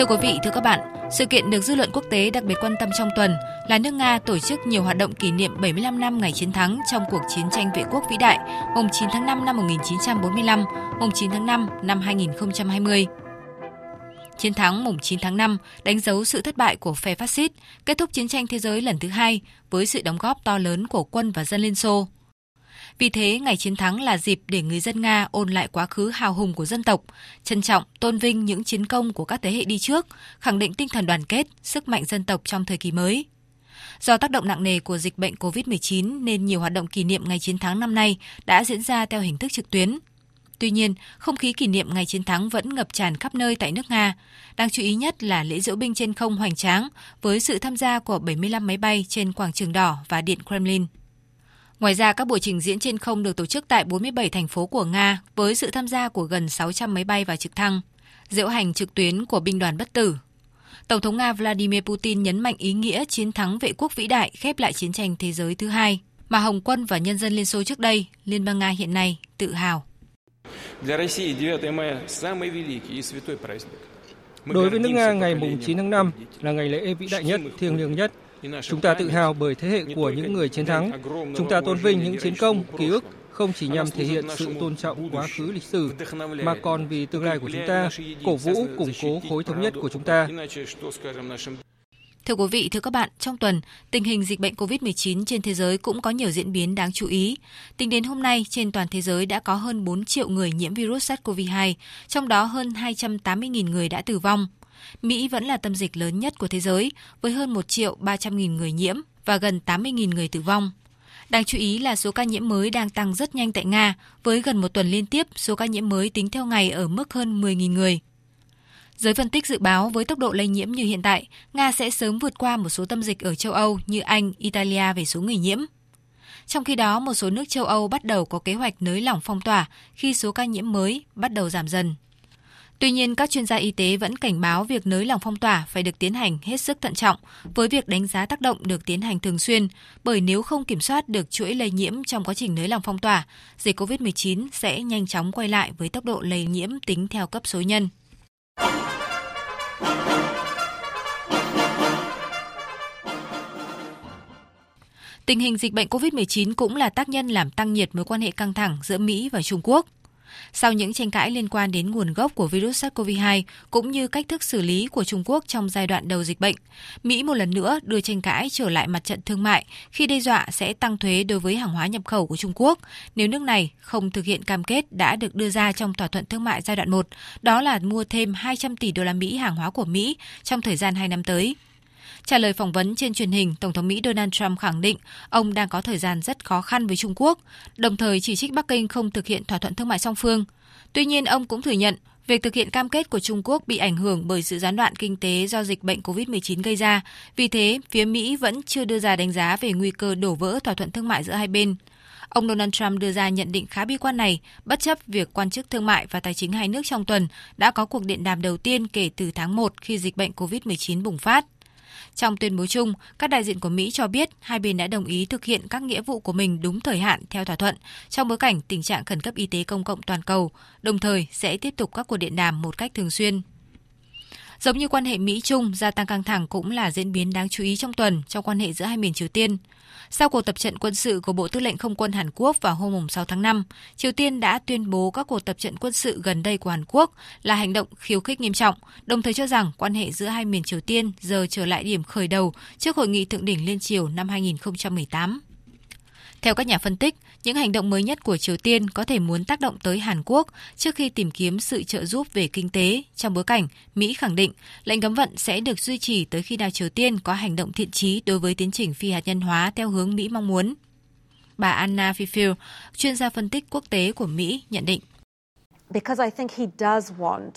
Thưa quý vị, thưa các bạn, sự kiện được dư luận quốc tế đặc biệt quan tâm trong tuần là nước Nga tổ chức nhiều hoạt động kỷ niệm 75 năm ngày chiến thắng trong cuộc chiến tranh vệ quốc vĩ đại, mùng 9 tháng 5 năm 1945, mùng 9 tháng 5 năm 2020. Chiến thắng mùng 9 tháng 5 đánh dấu sự thất bại của phe phát xít, kết thúc chiến tranh thế giới lần thứ hai với sự đóng góp to lớn của quân và dân Liên Xô. Vì thế, ngày chiến thắng là dịp để người dân Nga ôn lại quá khứ hào hùng của dân tộc, trân trọng, tôn vinh những chiến công của các thế hệ đi trước, khẳng định tinh thần đoàn kết, sức mạnh dân tộc trong thời kỳ mới. Do tác động nặng nề của dịch bệnh COVID-19 nên nhiều hoạt động kỷ niệm ngày chiến thắng năm nay đã diễn ra theo hình thức trực tuyến. Tuy nhiên, không khí kỷ niệm ngày chiến thắng vẫn ngập tràn khắp nơi tại nước Nga. Đáng chú ý nhất là lễ diễu binh trên không hoành tráng với sự tham gia của 75 máy bay trên quảng trường đỏ và điện Kremlin. Ngoài ra, các buổi trình diễn trên không được tổ chức tại 47 thành phố của Nga với sự tham gia của gần 600 máy bay và trực thăng, diễu hành trực tuyến của binh đoàn bất tử. Tổng thống Nga Vladimir Putin nhấn mạnh ý nghĩa chiến thắng vệ quốc vĩ đại khép lại chiến tranh thế giới thứ hai mà Hồng quân và nhân dân Liên Xô trước đây, Liên bang Nga hiện nay tự hào. Đối với nước Nga, ngày 9 tháng 5 là ngày lễ vĩ đại nhất, thiêng liêng nhất Chúng ta tự hào bởi thế hệ của những người chiến thắng. Chúng ta tôn vinh những chiến công, ký ức không chỉ nhằm thể hiện sự tôn trọng quá khứ lịch sử, mà còn vì tương lai của chúng ta, cổ vũ, củng cố khối thống nhất của chúng ta. Thưa quý vị, thưa các bạn, trong tuần, tình hình dịch bệnh COVID-19 trên thế giới cũng có nhiều diễn biến đáng chú ý. Tính đến hôm nay, trên toàn thế giới đã có hơn 4 triệu người nhiễm virus SARS-CoV-2, trong đó hơn 280.000 người đã tử vong. Mỹ vẫn là tâm dịch lớn nhất của thế giới với hơn 1 triệu 300 nghìn người nhiễm và gần 80 nghìn người tử vong. Đáng chú ý là số ca nhiễm mới đang tăng rất nhanh tại Nga, với gần một tuần liên tiếp số ca nhiễm mới tính theo ngày ở mức hơn 10.000 người. Giới phân tích dự báo với tốc độ lây nhiễm như hiện tại, Nga sẽ sớm vượt qua một số tâm dịch ở châu Âu như Anh, Italia về số người nhiễm. Trong khi đó, một số nước châu Âu bắt đầu có kế hoạch nới lỏng phong tỏa khi số ca nhiễm mới bắt đầu giảm dần. Tuy nhiên, các chuyên gia y tế vẫn cảnh báo việc nới lỏng phong tỏa phải được tiến hành hết sức thận trọng, với việc đánh giá tác động được tiến hành thường xuyên, bởi nếu không kiểm soát được chuỗi lây nhiễm trong quá trình nới lỏng phong tỏa, dịch COVID-19 sẽ nhanh chóng quay lại với tốc độ lây nhiễm tính theo cấp số nhân. Tình hình dịch bệnh COVID-19 cũng là tác nhân làm tăng nhiệt mối quan hệ căng thẳng giữa Mỹ và Trung Quốc. Sau những tranh cãi liên quan đến nguồn gốc của virus SARS-CoV-2 cũng như cách thức xử lý của Trung Quốc trong giai đoạn đầu dịch bệnh, Mỹ một lần nữa đưa tranh cãi trở lại mặt trận thương mại khi đe dọa sẽ tăng thuế đối với hàng hóa nhập khẩu của Trung Quốc nếu nước này không thực hiện cam kết đã được đưa ra trong thỏa thuận thương mại giai đoạn 1, đó là mua thêm 200 tỷ đô la Mỹ hàng hóa của Mỹ trong thời gian 2 năm tới. Trả lời phỏng vấn trên truyền hình, Tổng thống Mỹ Donald Trump khẳng định ông đang có thời gian rất khó khăn với Trung Quốc, đồng thời chỉ trích Bắc Kinh không thực hiện thỏa thuận thương mại song phương. Tuy nhiên, ông cũng thừa nhận việc thực hiện cam kết của Trung Quốc bị ảnh hưởng bởi sự gián đoạn kinh tế do dịch bệnh COVID-19 gây ra. Vì thế, phía Mỹ vẫn chưa đưa ra đánh giá về nguy cơ đổ vỡ thỏa thuận thương mại giữa hai bên. Ông Donald Trump đưa ra nhận định khá bi quan này, bất chấp việc quan chức thương mại và tài chính hai nước trong tuần đã có cuộc điện đàm đầu tiên kể từ tháng 1 khi dịch bệnh COVID-19 bùng phát. Trong tuyên bố chung, các đại diện của Mỹ cho biết hai bên đã đồng ý thực hiện các nghĩa vụ của mình đúng thời hạn theo thỏa thuận trong bối cảnh tình trạng khẩn cấp y tế công cộng toàn cầu, đồng thời sẽ tiếp tục các cuộc điện đàm một cách thường xuyên. Giống như quan hệ Mỹ-Trung, gia tăng căng thẳng cũng là diễn biến đáng chú ý trong tuần trong quan hệ giữa hai miền Triều Tiên. Sau cuộc tập trận quân sự của Bộ Tư lệnh Không quân Hàn Quốc vào hôm 6 tháng 5, Triều Tiên đã tuyên bố các cuộc tập trận quân sự gần đây của Hàn Quốc là hành động khiêu khích nghiêm trọng, đồng thời cho rằng quan hệ giữa hai miền Triều Tiên giờ trở lại điểm khởi đầu trước hội nghị thượng đỉnh liên triều năm 2018. Theo các nhà phân tích, những hành động mới nhất của Triều Tiên có thể muốn tác động tới Hàn Quốc trước khi tìm kiếm sự trợ giúp về kinh tế trong bối cảnh Mỹ khẳng định lệnh cấm vận sẽ được duy trì tới khi nào Triều Tiên có hành động thiện trí đối với tiến trình phi hạt nhân hóa theo hướng Mỹ mong muốn. Bà Anna Fifield, chuyên gia phân tích quốc tế của Mỹ, nhận định. Because I think he does want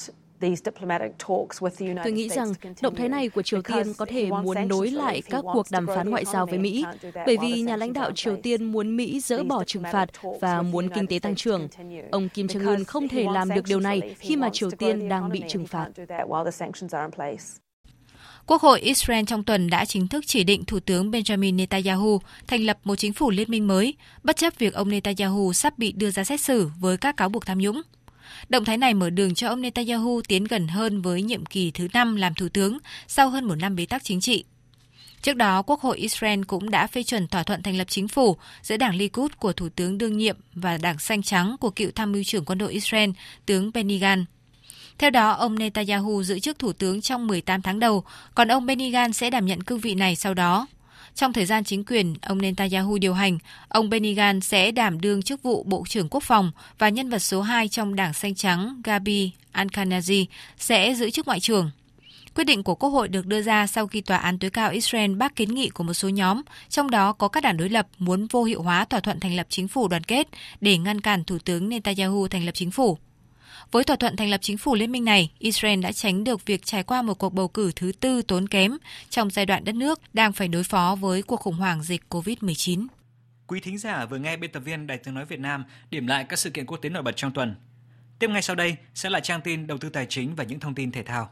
Tôi nghĩ rằng động thái này của Triều Tiên có thể muốn nối lại các cuộc đàm phán ngoại giao với Mỹ, bởi vì nhà lãnh đạo Triều Tiên muốn Mỹ dỡ bỏ trừng phạt và muốn kinh tế tăng trưởng. Ông Kim Jong-un không thể làm được điều này khi mà Triều Tiên đang bị trừng phạt. Quốc hội Israel trong tuần đã chính thức chỉ định Thủ tướng Benjamin Netanyahu thành lập một chính phủ liên minh mới, bất chấp việc ông Netanyahu sắp bị đưa ra xét xử với các cáo buộc tham nhũng. Động thái này mở đường cho ông Netanyahu tiến gần hơn với nhiệm kỳ thứ năm làm thủ tướng sau hơn một năm bế tắc chính trị. Trước đó, Quốc hội Israel cũng đã phê chuẩn thỏa thuận thành lập chính phủ giữa đảng Likud của Thủ tướng đương nhiệm và đảng xanh trắng của cựu tham mưu trưởng quân đội Israel, tướng Benny Gantz. Theo đó, ông Netanyahu giữ chức thủ tướng trong 18 tháng đầu, còn ông Benny Gantz sẽ đảm nhận cương vị này sau đó. Trong thời gian chính quyền ông Netanyahu điều hành, ông Benny Gantz sẽ đảm đương chức vụ Bộ trưởng Quốc phòng và nhân vật số 2 trong Đảng Xanh Trắng Gabi Ashkenazi sẽ giữ chức Ngoại trưởng. Quyết định của Quốc hội được đưa ra sau khi Tòa án tối cao Israel bác kiến nghị của một số nhóm, trong đó có các đảng đối lập muốn vô hiệu hóa thỏa thuận thành lập chính phủ đoàn kết để ngăn cản Thủ tướng Netanyahu thành lập chính phủ. Với thỏa thuận thành lập chính phủ liên minh này, Israel đã tránh được việc trải qua một cuộc bầu cử thứ tư tốn kém trong giai đoạn đất nước đang phải đối phó với cuộc khủng hoảng dịch COVID-19. Quý thính giả vừa nghe biên tập viên Đài tiếng nói Việt Nam điểm lại các sự kiện quốc tế nổi bật trong tuần. Tiếp ngay sau đây sẽ là trang tin đầu tư tài chính và những thông tin thể thao.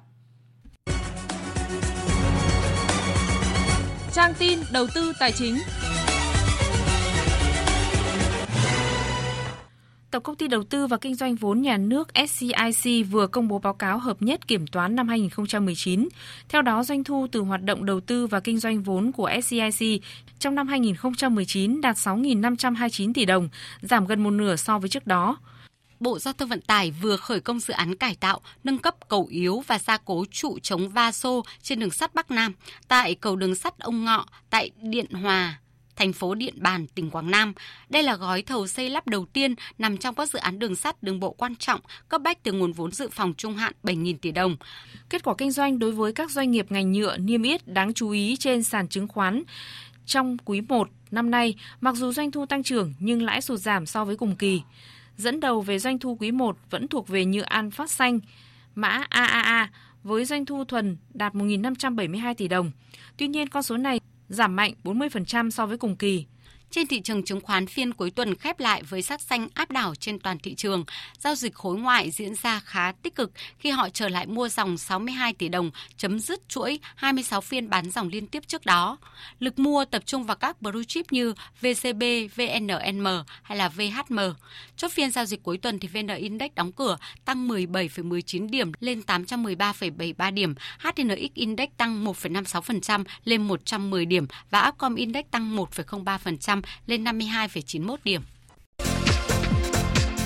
Trang tin đầu tư tài chính. Tổng công ty Đầu tư và Kinh doanh vốn nhà nước SCIC vừa công bố báo cáo hợp nhất kiểm toán năm 2019. Theo đó, doanh thu từ hoạt động đầu tư và kinh doanh vốn của SCIC trong năm 2019 đạt 6.529 tỷ đồng, giảm gần một nửa so với trước đó. Bộ Giao thông Vận tải vừa khởi công dự án cải tạo, nâng cấp cầu yếu và gia cố trụ chống va xô trên đường sắt Bắc Nam tại cầu đường sắt Ông Ngọ tại Điện Hòa, thành phố Điện Bàn, tỉnh Quảng Nam. Đây là gói thầu xây lắp đầu tiên nằm trong các dự án đường sắt đường bộ quan trọng cấp bách từ nguồn vốn dự phòng trung hạn 7.000 tỷ đồng. Kết quả kinh doanh đối với các doanh nghiệp ngành nhựa niêm yết đáng chú ý trên sàn chứng khoán trong quý 1 năm nay, mặc dù doanh thu tăng trưởng nhưng lãi sụt giảm so với cùng kỳ. Dẫn đầu về doanh thu quý 1 vẫn thuộc về nhựa An Phát Xanh, mã AAA với doanh thu thuần đạt 1.572 tỷ đồng. Tuy nhiên, con số này giảm mạnh 40% so với cùng kỳ. Trên thị trường chứng khoán phiên cuối tuần khép lại với sắc xanh áp đảo trên toàn thị trường. Giao dịch khối ngoại diễn ra khá tích cực khi họ trở lại mua dòng 62 tỷ đồng, chấm dứt chuỗi 26 phiên bán dòng liên tiếp trước đó. Lực mua tập trung vào các blue chip như VCB, VNNM hay là VHM. Chốt phiên giao dịch cuối tuần thì VN Index đóng cửa tăng 17,19 điểm lên 813,73 điểm, HNX Index tăng 1,56% lên 110 điểm và Upcom Index tăng 1,03% lên 52,91 điểm.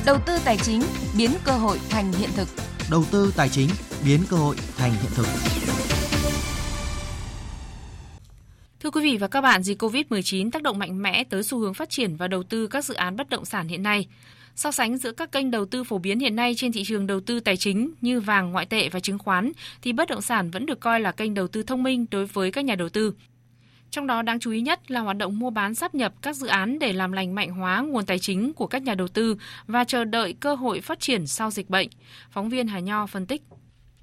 Đầu tư tài chính biến cơ hội thành hiện thực. Đầu tư tài chính biến cơ hội thành hiện thực. Thưa quý vị và các bạn, dịch COVID-19 tác động mạnh mẽ tới xu hướng phát triển và đầu tư các dự án bất động sản hiện nay. So sánh giữa các kênh đầu tư phổ biến hiện nay trên thị trường đầu tư tài chính như vàng, ngoại tệ và chứng khoán thì bất động sản vẫn được coi là kênh đầu tư thông minh đối với các nhà đầu tư. Trong đó đáng chú ý nhất là hoạt động mua bán sắp nhập các dự án để làm lành mạnh hóa nguồn tài chính của các nhà đầu tư và chờ đợi cơ hội phát triển sau dịch bệnh. Phóng viên Hà Nho phân tích.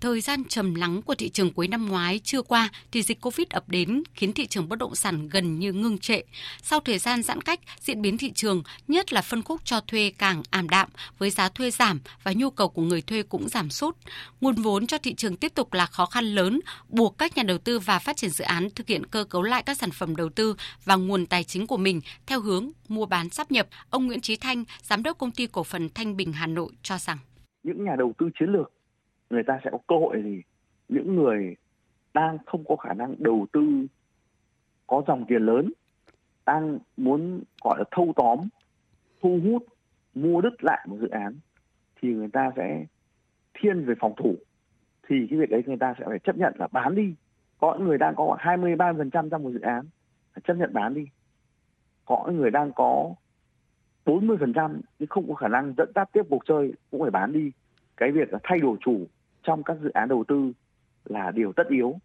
Thời gian trầm lắng của thị trường cuối năm ngoái chưa qua thì dịch Covid ập đến khiến thị trường bất động sản gần như ngưng trệ. Sau thời gian giãn cách, diễn biến thị trường, nhất là phân khúc cho thuê càng ảm đạm với giá thuê giảm và nhu cầu của người thuê cũng giảm sút. Nguồn vốn cho thị trường tiếp tục là khó khăn lớn, buộc các nhà đầu tư và phát triển dự án thực hiện cơ cấu lại các sản phẩm đầu tư và nguồn tài chính của mình theo hướng mua bán sắp nhập. Ông Nguyễn Trí Thanh, giám đốc công ty cổ phần Thanh Bình Hà Nội cho rằng những nhà đầu tư chiến lược người ta sẽ có cơ hội gì? Những người đang không có khả năng đầu tư, có dòng tiền lớn, đang muốn, gọi là, thâu tóm, thu hút, mua đứt lại một dự án, thì người ta sẽ thiên về phòng thủ. Thì cái việc đấy người ta sẽ phải chấp nhận là bán đi. Có những người đang có khoảng 23 phần trăm trong một dự án, phải chấp nhận bán đi. Có những người đang có 40 phần trăm nhưng không có khả năng dẫn dắt tiếp cuộc chơi, cũng phải bán đi cái việc thay đổi chủ trong các dự án đầu tư là điều tất yếu.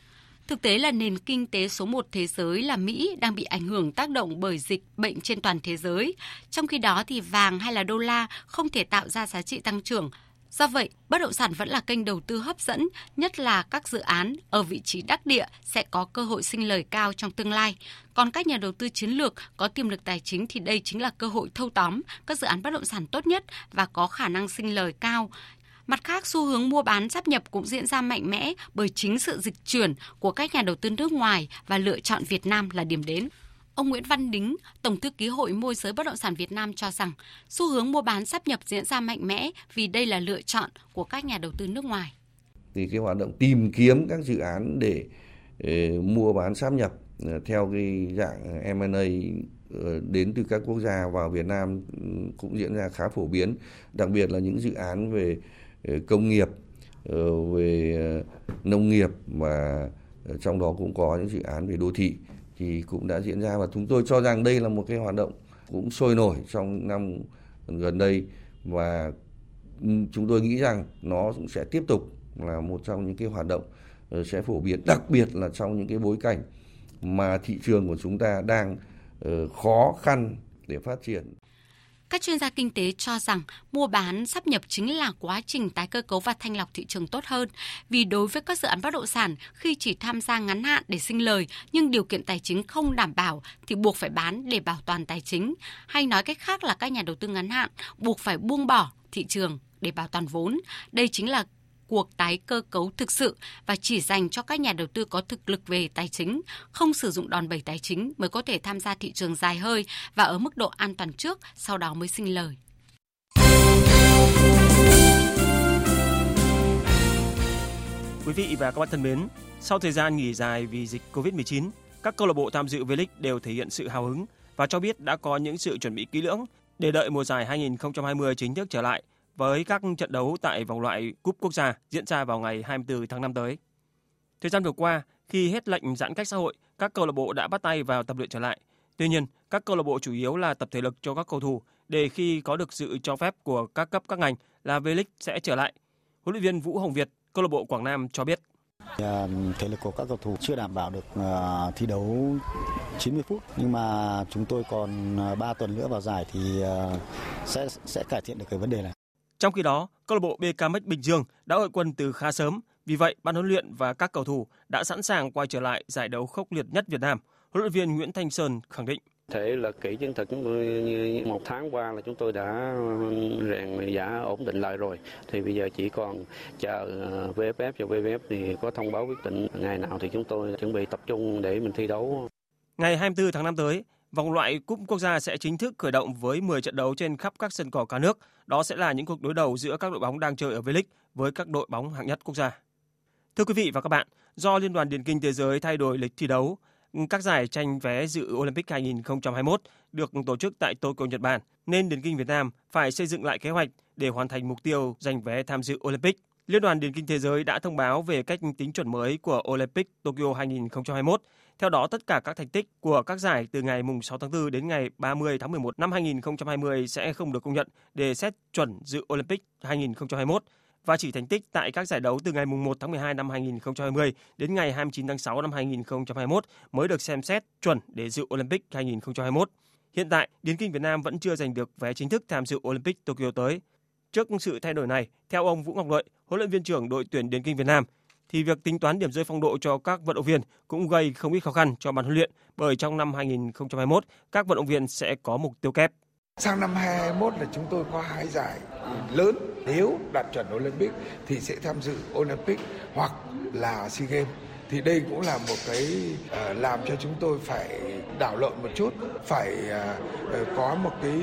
Thực tế là nền kinh tế số 1 thế giới là Mỹ đang bị ảnh hưởng tác động bởi dịch bệnh trên toàn thế giới. Trong khi đó thì vàng hay là đô la không thể tạo ra giá trị tăng trưởng. Do vậy, bất động sản vẫn là kênh đầu tư hấp dẫn, nhất là các dự án ở vị trí đắc địa sẽ có cơ hội sinh lời cao trong tương lai. Còn các nhà đầu tư chiến lược có tiềm lực tài chính thì đây chính là cơ hội thâu tóm các dự án bất động sản tốt nhất và có khả năng sinh lời cao Mặt khác, xu hướng mua bán sắp nhập cũng diễn ra mạnh mẽ bởi chính sự dịch chuyển của các nhà đầu tư nước ngoài và lựa chọn Việt Nam là điểm đến. Ông Nguyễn Văn Đính, Tổng thư ký Hội môi giới bất động sản Việt Nam cho rằng xu hướng mua bán sắp nhập diễn ra mạnh mẽ vì đây là lựa chọn của các nhà đầu tư nước ngoài. Thì cái hoạt động tìm kiếm các dự án để để mua bán sắp nhập ờ, theo cái dạng ờ, M&A đến từ các quốc gia vào Việt Nam ừ, cũng diễn ra khá phổ biến, đặc biệt là những dự án về Ờ, công nghiệp ờ, về ờ, nông nghiệp và trong đó cũng có những dự án về đô thị thì cũng đã diễn ra và chúng tôi cho rằng đây là một cái hoạt động cũng sôi nổi trong năm gần đây và ừ, chúng tôi nghĩ rằng nó cũng sẽ tiếp tục là một trong những cái hoạt động sẽ phổ biến, đặc biệt là trong những cái bối cảnh mà thị trường của chúng ta đang khó khăn để phát triển các chuyên gia kinh tế cho rằng mua bán sắp nhập chính là quá trình tái cơ cấu và thanh lọc thị trường tốt hơn. Vì đối với các dự án bất động sản, khi chỉ tham gia ngắn hạn để sinh lời nhưng điều kiện tài chính không đảm bảo thì buộc phải bán để bảo toàn tài chính. Hay nói cách khác là các nhà đầu tư ngắn hạn buộc phải buông bỏ thị trường để bảo toàn vốn. Đây chính là cuộc tái cơ cấu thực sự và chỉ dành cho các nhà đầu tư có thực lực về tài chính, không sử dụng đòn bẩy tài chính mới có thể tham gia thị trường dài hơi và ở mức độ an toàn trước, sau đó mới sinh lời. Quý vị và các bạn thân mến, sau thời gian nghỉ dài vì dịch Covid-19, các câu lạc bộ tham dự V-League đều thể hiện sự hào hứng và cho biết đã có những sự chuẩn bị kỹ lưỡng để đợi mùa giải 2020 chính thức trở lại với các trận đấu tại vòng loại Cúp Quốc gia diễn ra vào ngày 24 tháng 5 tới. Thời gian vừa qua, khi hết lệnh giãn cách xã hội, các câu lạc bộ đã bắt tay vào tập luyện trở lại. Tuy nhiên, các câu lạc bộ chủ yếu là tập thể lực cho các cầu thủ để khi có được sự cho phép của các cấp các ngành là V-League sẽ trở lại. Huấn luyện viên Vũ Hồng Việt, câu lạc bộ Quảng Nam cho biết. À, thể lực của các cầu thủ chưa đảm bảo được à, thi đấu 90 phút nhưng mà chúng tôi còn à, 3 tuần nữa vào giải thì sẽ sẽ cải thiện được cái vấn đề này. Trong khi đó, câu lạc bộ BKMX Bình Dương đã hội quân từ khá sớm, vì vậy ban huấn luyện và các cầu thủ đã sẵn sàng quay trở lại giải đấu khốc liệt nhất Việt Nam. Huấn luyện viên Nguyễn Thanh Sơn khẳng định Thể là kỹ chiến thuật chúng tôi như một tháng qua là chúng tôi đã rèn giả ổn định lại rồi. Thì bây giờ chỉ còn chờ ờ, VFF và VFF thì có thông báo quyết định ngày nào thì chúng tôi chuẩn bị tập trung để mình thi đấu. Ngày 24 tháng 5 tới, vòng loại cúp quốc gia sẽ chính thức khởi động với 10 trận đấu trên khắp các sân cỏ cả nước. Đó sẽ là những cuộc đối đầu giữa các đội bóng đang chơi ở V-League với các đội bóng hạng nhất quốc gia. Thưa quý vị và các bạn, do Liên đoàn Điền kinh Thế giới thay đổi lịch thi đấu, các giải tranh vé dự Olympic 2021 được tổ chức tại Tokyo, Nhật Bản, nên Điền kinh Việt Nam phải xây dựng lại kế hoạch để hoàn thành mục tiêu giành vé tham dự Olympic. Liên đoàn Điền kinh Thế giới đã thông báo về cách tính chuẩn mới của Olympic Tokyo 2021. Theo đó, tất cả các thành tích của các giải từ ngày 6 tháng 4 đến ngày 30 tháng 11 năm 2020 sẽ không được công nhận để xét chuẩn dự Olympic 2021 và chỉ thành tích tại các giải đấu từ ngày 1 tháng 12 năm 2020 đến ngày 29 tháng 6 năm 2021 mới được xem xét chuẩn để dự Olympic 2021. Hiện tại, Điền kinh Việt Nam vẫn chưa giành được vé chính thức tham dự Olympic Tokyo tới. Trước sự thay đổi này, theo ông Vũ Ngọc Lợi, huấn luyện viên trưởng đội tuyển Điền kinh Việt Nam, thì việc tính toán điểm rơi phong độ cho các vận động viên cũng gây không ít khó khăn cho ban huấn luyện bởi trong năm 2021 các vận động viên sẽ có mục tiêu kép. Sang năm 2021 là chúng tôi có hai giải lớn nếu đạt chuẩn Olympic thì sẽ tham dự Olympic hoặc là SEA Games thì đây cũng là một cái ờ, làm cho chúng tôi phải đảo lộn một chút phải ờ, ờ, có một cái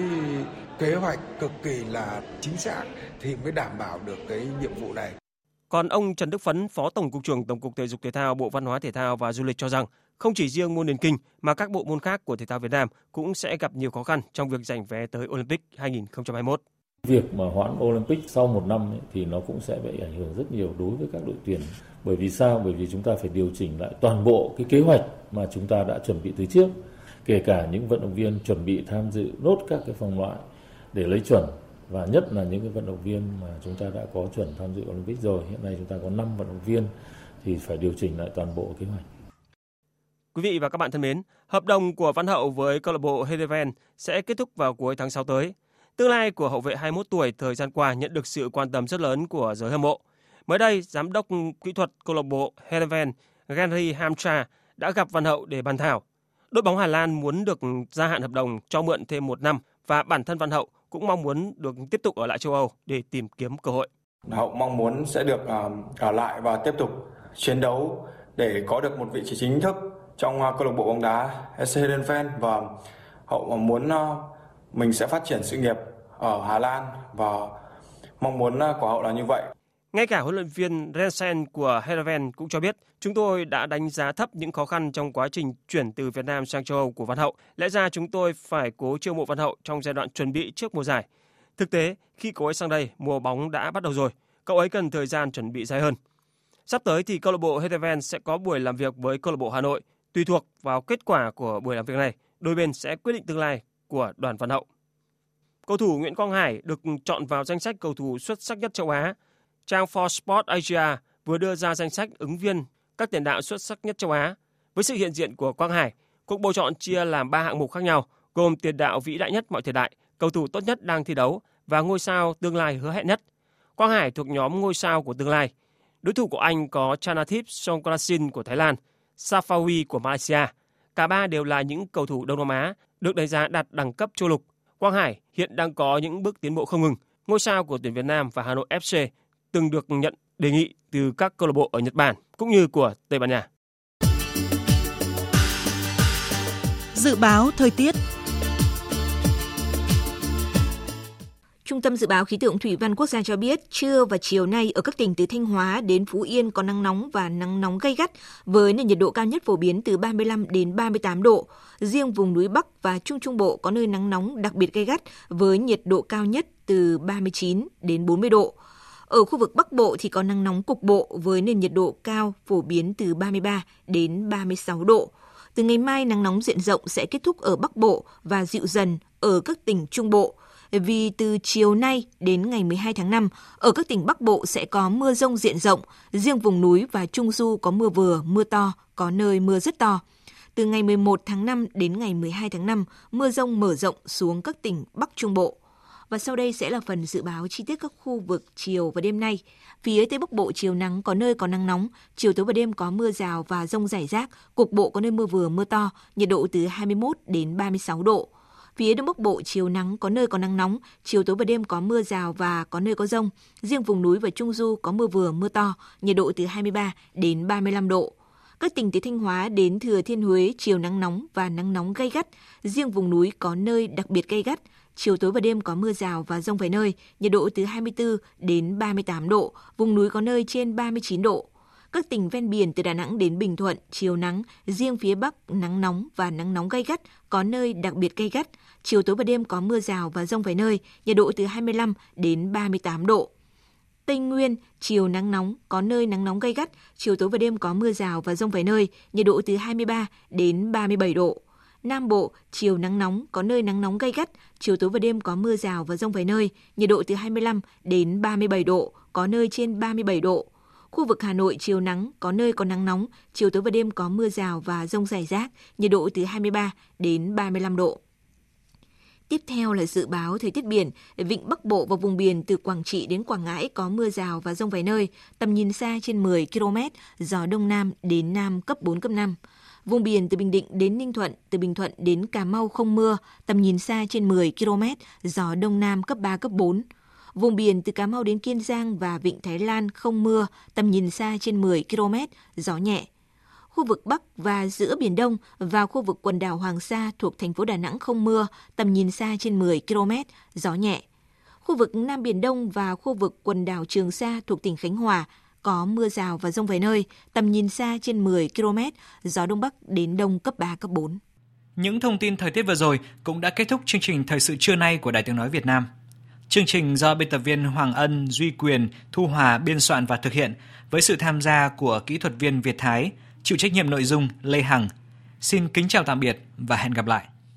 kế hoạch cực kỳ là chính xác thì mới đảm bảo được cái nhiệm vụ này. Còn ông Trần Đức Phấn, Phó Tổng cục trưởng Tổng cục Thể dục Thể thao, Bộ Văn hóa Thể thao và Du lịch cho rằng không chỉ riêng môn điền kinh mà các bộ môn khác của thể thao Việt Nam cũng sẽ gặp nhiều khó khăn trong việc giành vé tới Olympic 2021. Việc mà hoãn Olympic sau một năm ấy, thì nó cũng sẽ bị ảnh hưởng rất nhiều đối với các đội tuyển. Bởi vì sao? Bởi vì chúng ta phải điều chỉnh lại toàn bộ cái kế hoạch mà chúng ta đã chuẩn bị từ trước. Kể cả những vận động viên chuẩn bị tham dự nốt các cái vòng loại để lấy chuẩn và nhất là những cái vận động viên mà chúng ta đã có chuẩn tham dự Olympic rồi. Hiện nay chúng ta có 5 vận động viên thì phải điều chỉnh lại toàn bộ kế hoạch. Quý vị và các bạn thân mến, hợp đồng của Văn Hậu với câu lạc bộ Heerenveen sẽ kết thúc vào cuối tháng 6 tới. Tương lai của hậu vệ 21 tuổi thời gian qua nhận được sự quan tâm rất lớn của giới hâm mộ. Mới đây, giám đốc kỹ thuật câu lạc bộ Heerenveen Gary Hamcha đã gặp Văn Hậu để bàn thảo. Đội bóng Hà Lan muốn được gia hạn hợp đồng cho mượn thêm một năm và bản thân Văn Hậu cũng mong muốn được tiếp tục ở lại châu Âu để tìm kiếm cơ hội. Hậu mong muốn sẽ được à, ở lại và tiếp tục chiến đấu để có được một vị trí chính thức trong à, câu lạc bộ bóng đá SC Heerenveen và Hậu muốn à, mình sẽ phát triển sự nghiệp ở Hà Lan và mong muốn của Hậu là như vậy. Ngay cả huấn luyện viên Rensen của Heerenveen cũng cho biết, chúng tôi đã đánh giá thấp những khó khăn trong quá trình chuyển từ Việt Nam sang châu Âu của Văn Hậu. Lẽ ra chúng tôi phải cố chiêu mộ Văn Hậu trong giai đoạn chuẩn bị trước mùa giải. Thực tế, khi cậu ấy sang đây, mùa bóng đã bắt đầu rồi. Cậu ấy cần thời gian chuẩn bị dài hơn. Sắp tới thì câu lạc bộ Heerenveen sẽ có buổi làm việc với câu lạc bộ Hà Nội. Tùy thuộc vào kết quả của buổi làm việc này, đôi bên sẽ quyết định tương lai của đoàn Văn Hậu. Cầu thủ Nguyễn Quang Hải được chọn vào danh sách cầu thủ xuất sắc nhất châu Á. Trang For Sport Asia vừa đưa ra danh sách ứng viên các tiền đạo xuất sắc nhất châu Á. Với sự hiện diện của Quang Hải, cuộc bầu chọn chia làm 3 hạng mục khác nhau, gồm tiền đạo vĩ đại nhất mọi thời đại, cầu thủ tốt nhất đang thi đấu và ngôi sao tương lai hứa hẹn nhất. Quang Hải thuộc nhóm ngôi sao của tương lai. Đối thủ của anh có Chanathip Songkrasin của Thái Lan, Safawi của Malaysia. Cả ba đều là những cầu thủ Đông Nam Á được đánh giá đạt đẳng cấp châu lục. Quang Hải hiện đang có những bước tiến bộ không ngừng. Ngôi sao của tuyển Việt Nam và Hà Nội FC từng được nhận đề nghị từ các câu lạc bộ ở Nhật Bản cũng như của Tây Ban Nha. Dự báo thời tiết Trung tâm Dự báo Khí tượng Thủy văn Quốc gia cho biết, trưa và chiều nay ở các tỉnh từ Thanh Hóa đến Phú Yên có nắng nóng và nắng nóng gay gắt với nền nhiệt độ cao nhất phổ biến từ 35 đến 38 độ. Riêng vùng núi Bắc và Trung Trung Bộ có nơi nắng nóng đặc biệt gay gắt với nhiệt độ cao nhất từ 39 đến 40 độ. Ở khu vực Bắc Bộ thì có nắng nóng cục bộ với nền nhiệt độ cao phổ biến từ 33 đến 36 độ. Từ ngày mai, nắng nóng diện rộng sẽ kết thúc ở Bắc Bộ và dịu dần ở các tỉnh Trung Bộ vì từ chiều nay đến ngày 12 tháng 5, ở các tỉnh Bắc Bộ sẽ có mưa rông diện rộng, riêng vùng núi và Trung Du có mưa vừa, mưa to, có nơi mưa rất to. Từ ngày 11 tháng 5 đến ngày 12 tháng 5, mưa rông mở rộng xuống các tỉnh Bắc Trung Bộ. Và sau đây sẽ là phần dự báo chi tiết các khu vực chiều và đêm nay. Phía Tây Bắc Bộ chiều nắng có nơi có nắng nóng, chiều tối và đêm có mưa rào và rông rải rác, cục bộ có nơi mưa vừa mưa to, nhiệt độ từ 21 đến 36 độ. Phía Đông Bắc Bộ chiều nắng có nơi có nắng nóng, chiều tối và đêm có mưa rào và có nơi có rông. Riêng vùng núi và Trung Du có mưa vừa mưa to, nhiệt độ từ 23 đến 35 độ. Các tỉnh từ Thanh Hóa đến Thừa Thiên Huế chiều nắng nóng và nắng nóng gay gắt. Riêng vùng núi có nơi đặc biệt gay gắt. Chiều tối và đêm có mưa rào và rông vài nơi, nhiệt độ từ 24 đến 38 độ, vùng núi có nơi trên 39 độ. Các tỉnh ven biển từ Đà Nẵng đến Bình Thuận, chiều nắng, riêng phía Bắc nắng nóng và nắng nóng gay gắt, có nơi đặc biệt gay gắt. Chiều tối và đêm có mưa rào và rông vài nơi, nhiệt độ từ 25 đến 38 độ. Tây Nguyên, chiều nắng nóng, có nơi nắng nóng gay gắt, chiều tối và đêm có mưa rào và rông vài nơi, nhiệt độ từ 23 đến 37 độ. Nam Bộ, chiều nắng nóng, có nơi nắng nóng gay gắt, chiều tối và đêm có mưa rào và rông vài nơi, nhiệt độ từ 25 đến 37 độ, có nơi trên 37 độ. Khu vực Hà Nội chiều nắng, có nơi có nắng nóng, chiều tối và đêm có mưa rào và rông rải rác, nhiệt độ từ 23 đến 35 độ. Tiếp theo là dự báo thời tiết biển, vịnh Bắc Bộ và vùng biển từ Quảng Trị đến Quảng Ngãi có mưa rào và rông vài nơi, tầm nhìn xa trên 10 km, gió đông nam đến nam cấp 4 cấp 5. Vùng biển từ Bình Định đến Ninh Thuận, từ Bình Thuận đến Cà Mau không mưa, tầm nhìn xa trên 10 km, gió đông nam cấp 3 cấp 4. Vùng biển từ Cà Mau đến Kiên Giang và Vịnh Thái Lan không mưa, tầm nhìn xa trên 10 km, gió nhẹ. Khu vực Bắc và giữa Biển Đông và khu vực quần đảo Hoàng Sa thuộc thành phố Đà Nẵng không mưa, tầm nhìn xa trên 10 km, gió nhẹ. Khu vực Nam Biển Đông và khu vực quần đảo Trường Sa thuộc tỉnh Khánh Hòa có mưa rào và rông vài nơi, tầm nhìn xa trên 10 km, gió Đông Bắc đến Đông cấp 3, cấp 4. Những thông tin thời tiết vừa rồi cũng đã kết thúc chương trình Thời sự trưa nay của Đài Tiếng Nói Việt Nam. Chương trình do biên tập viên Hoàng Ân, Duy Quyền, Thu Hòa biên soạn và thực hiện với sự tham gia của kỹ thuật viên Việt Thái, chịu trách nhiệm nội dung Lê Hằng. Xin kính chào tạm biệt và hẹn gặp lại.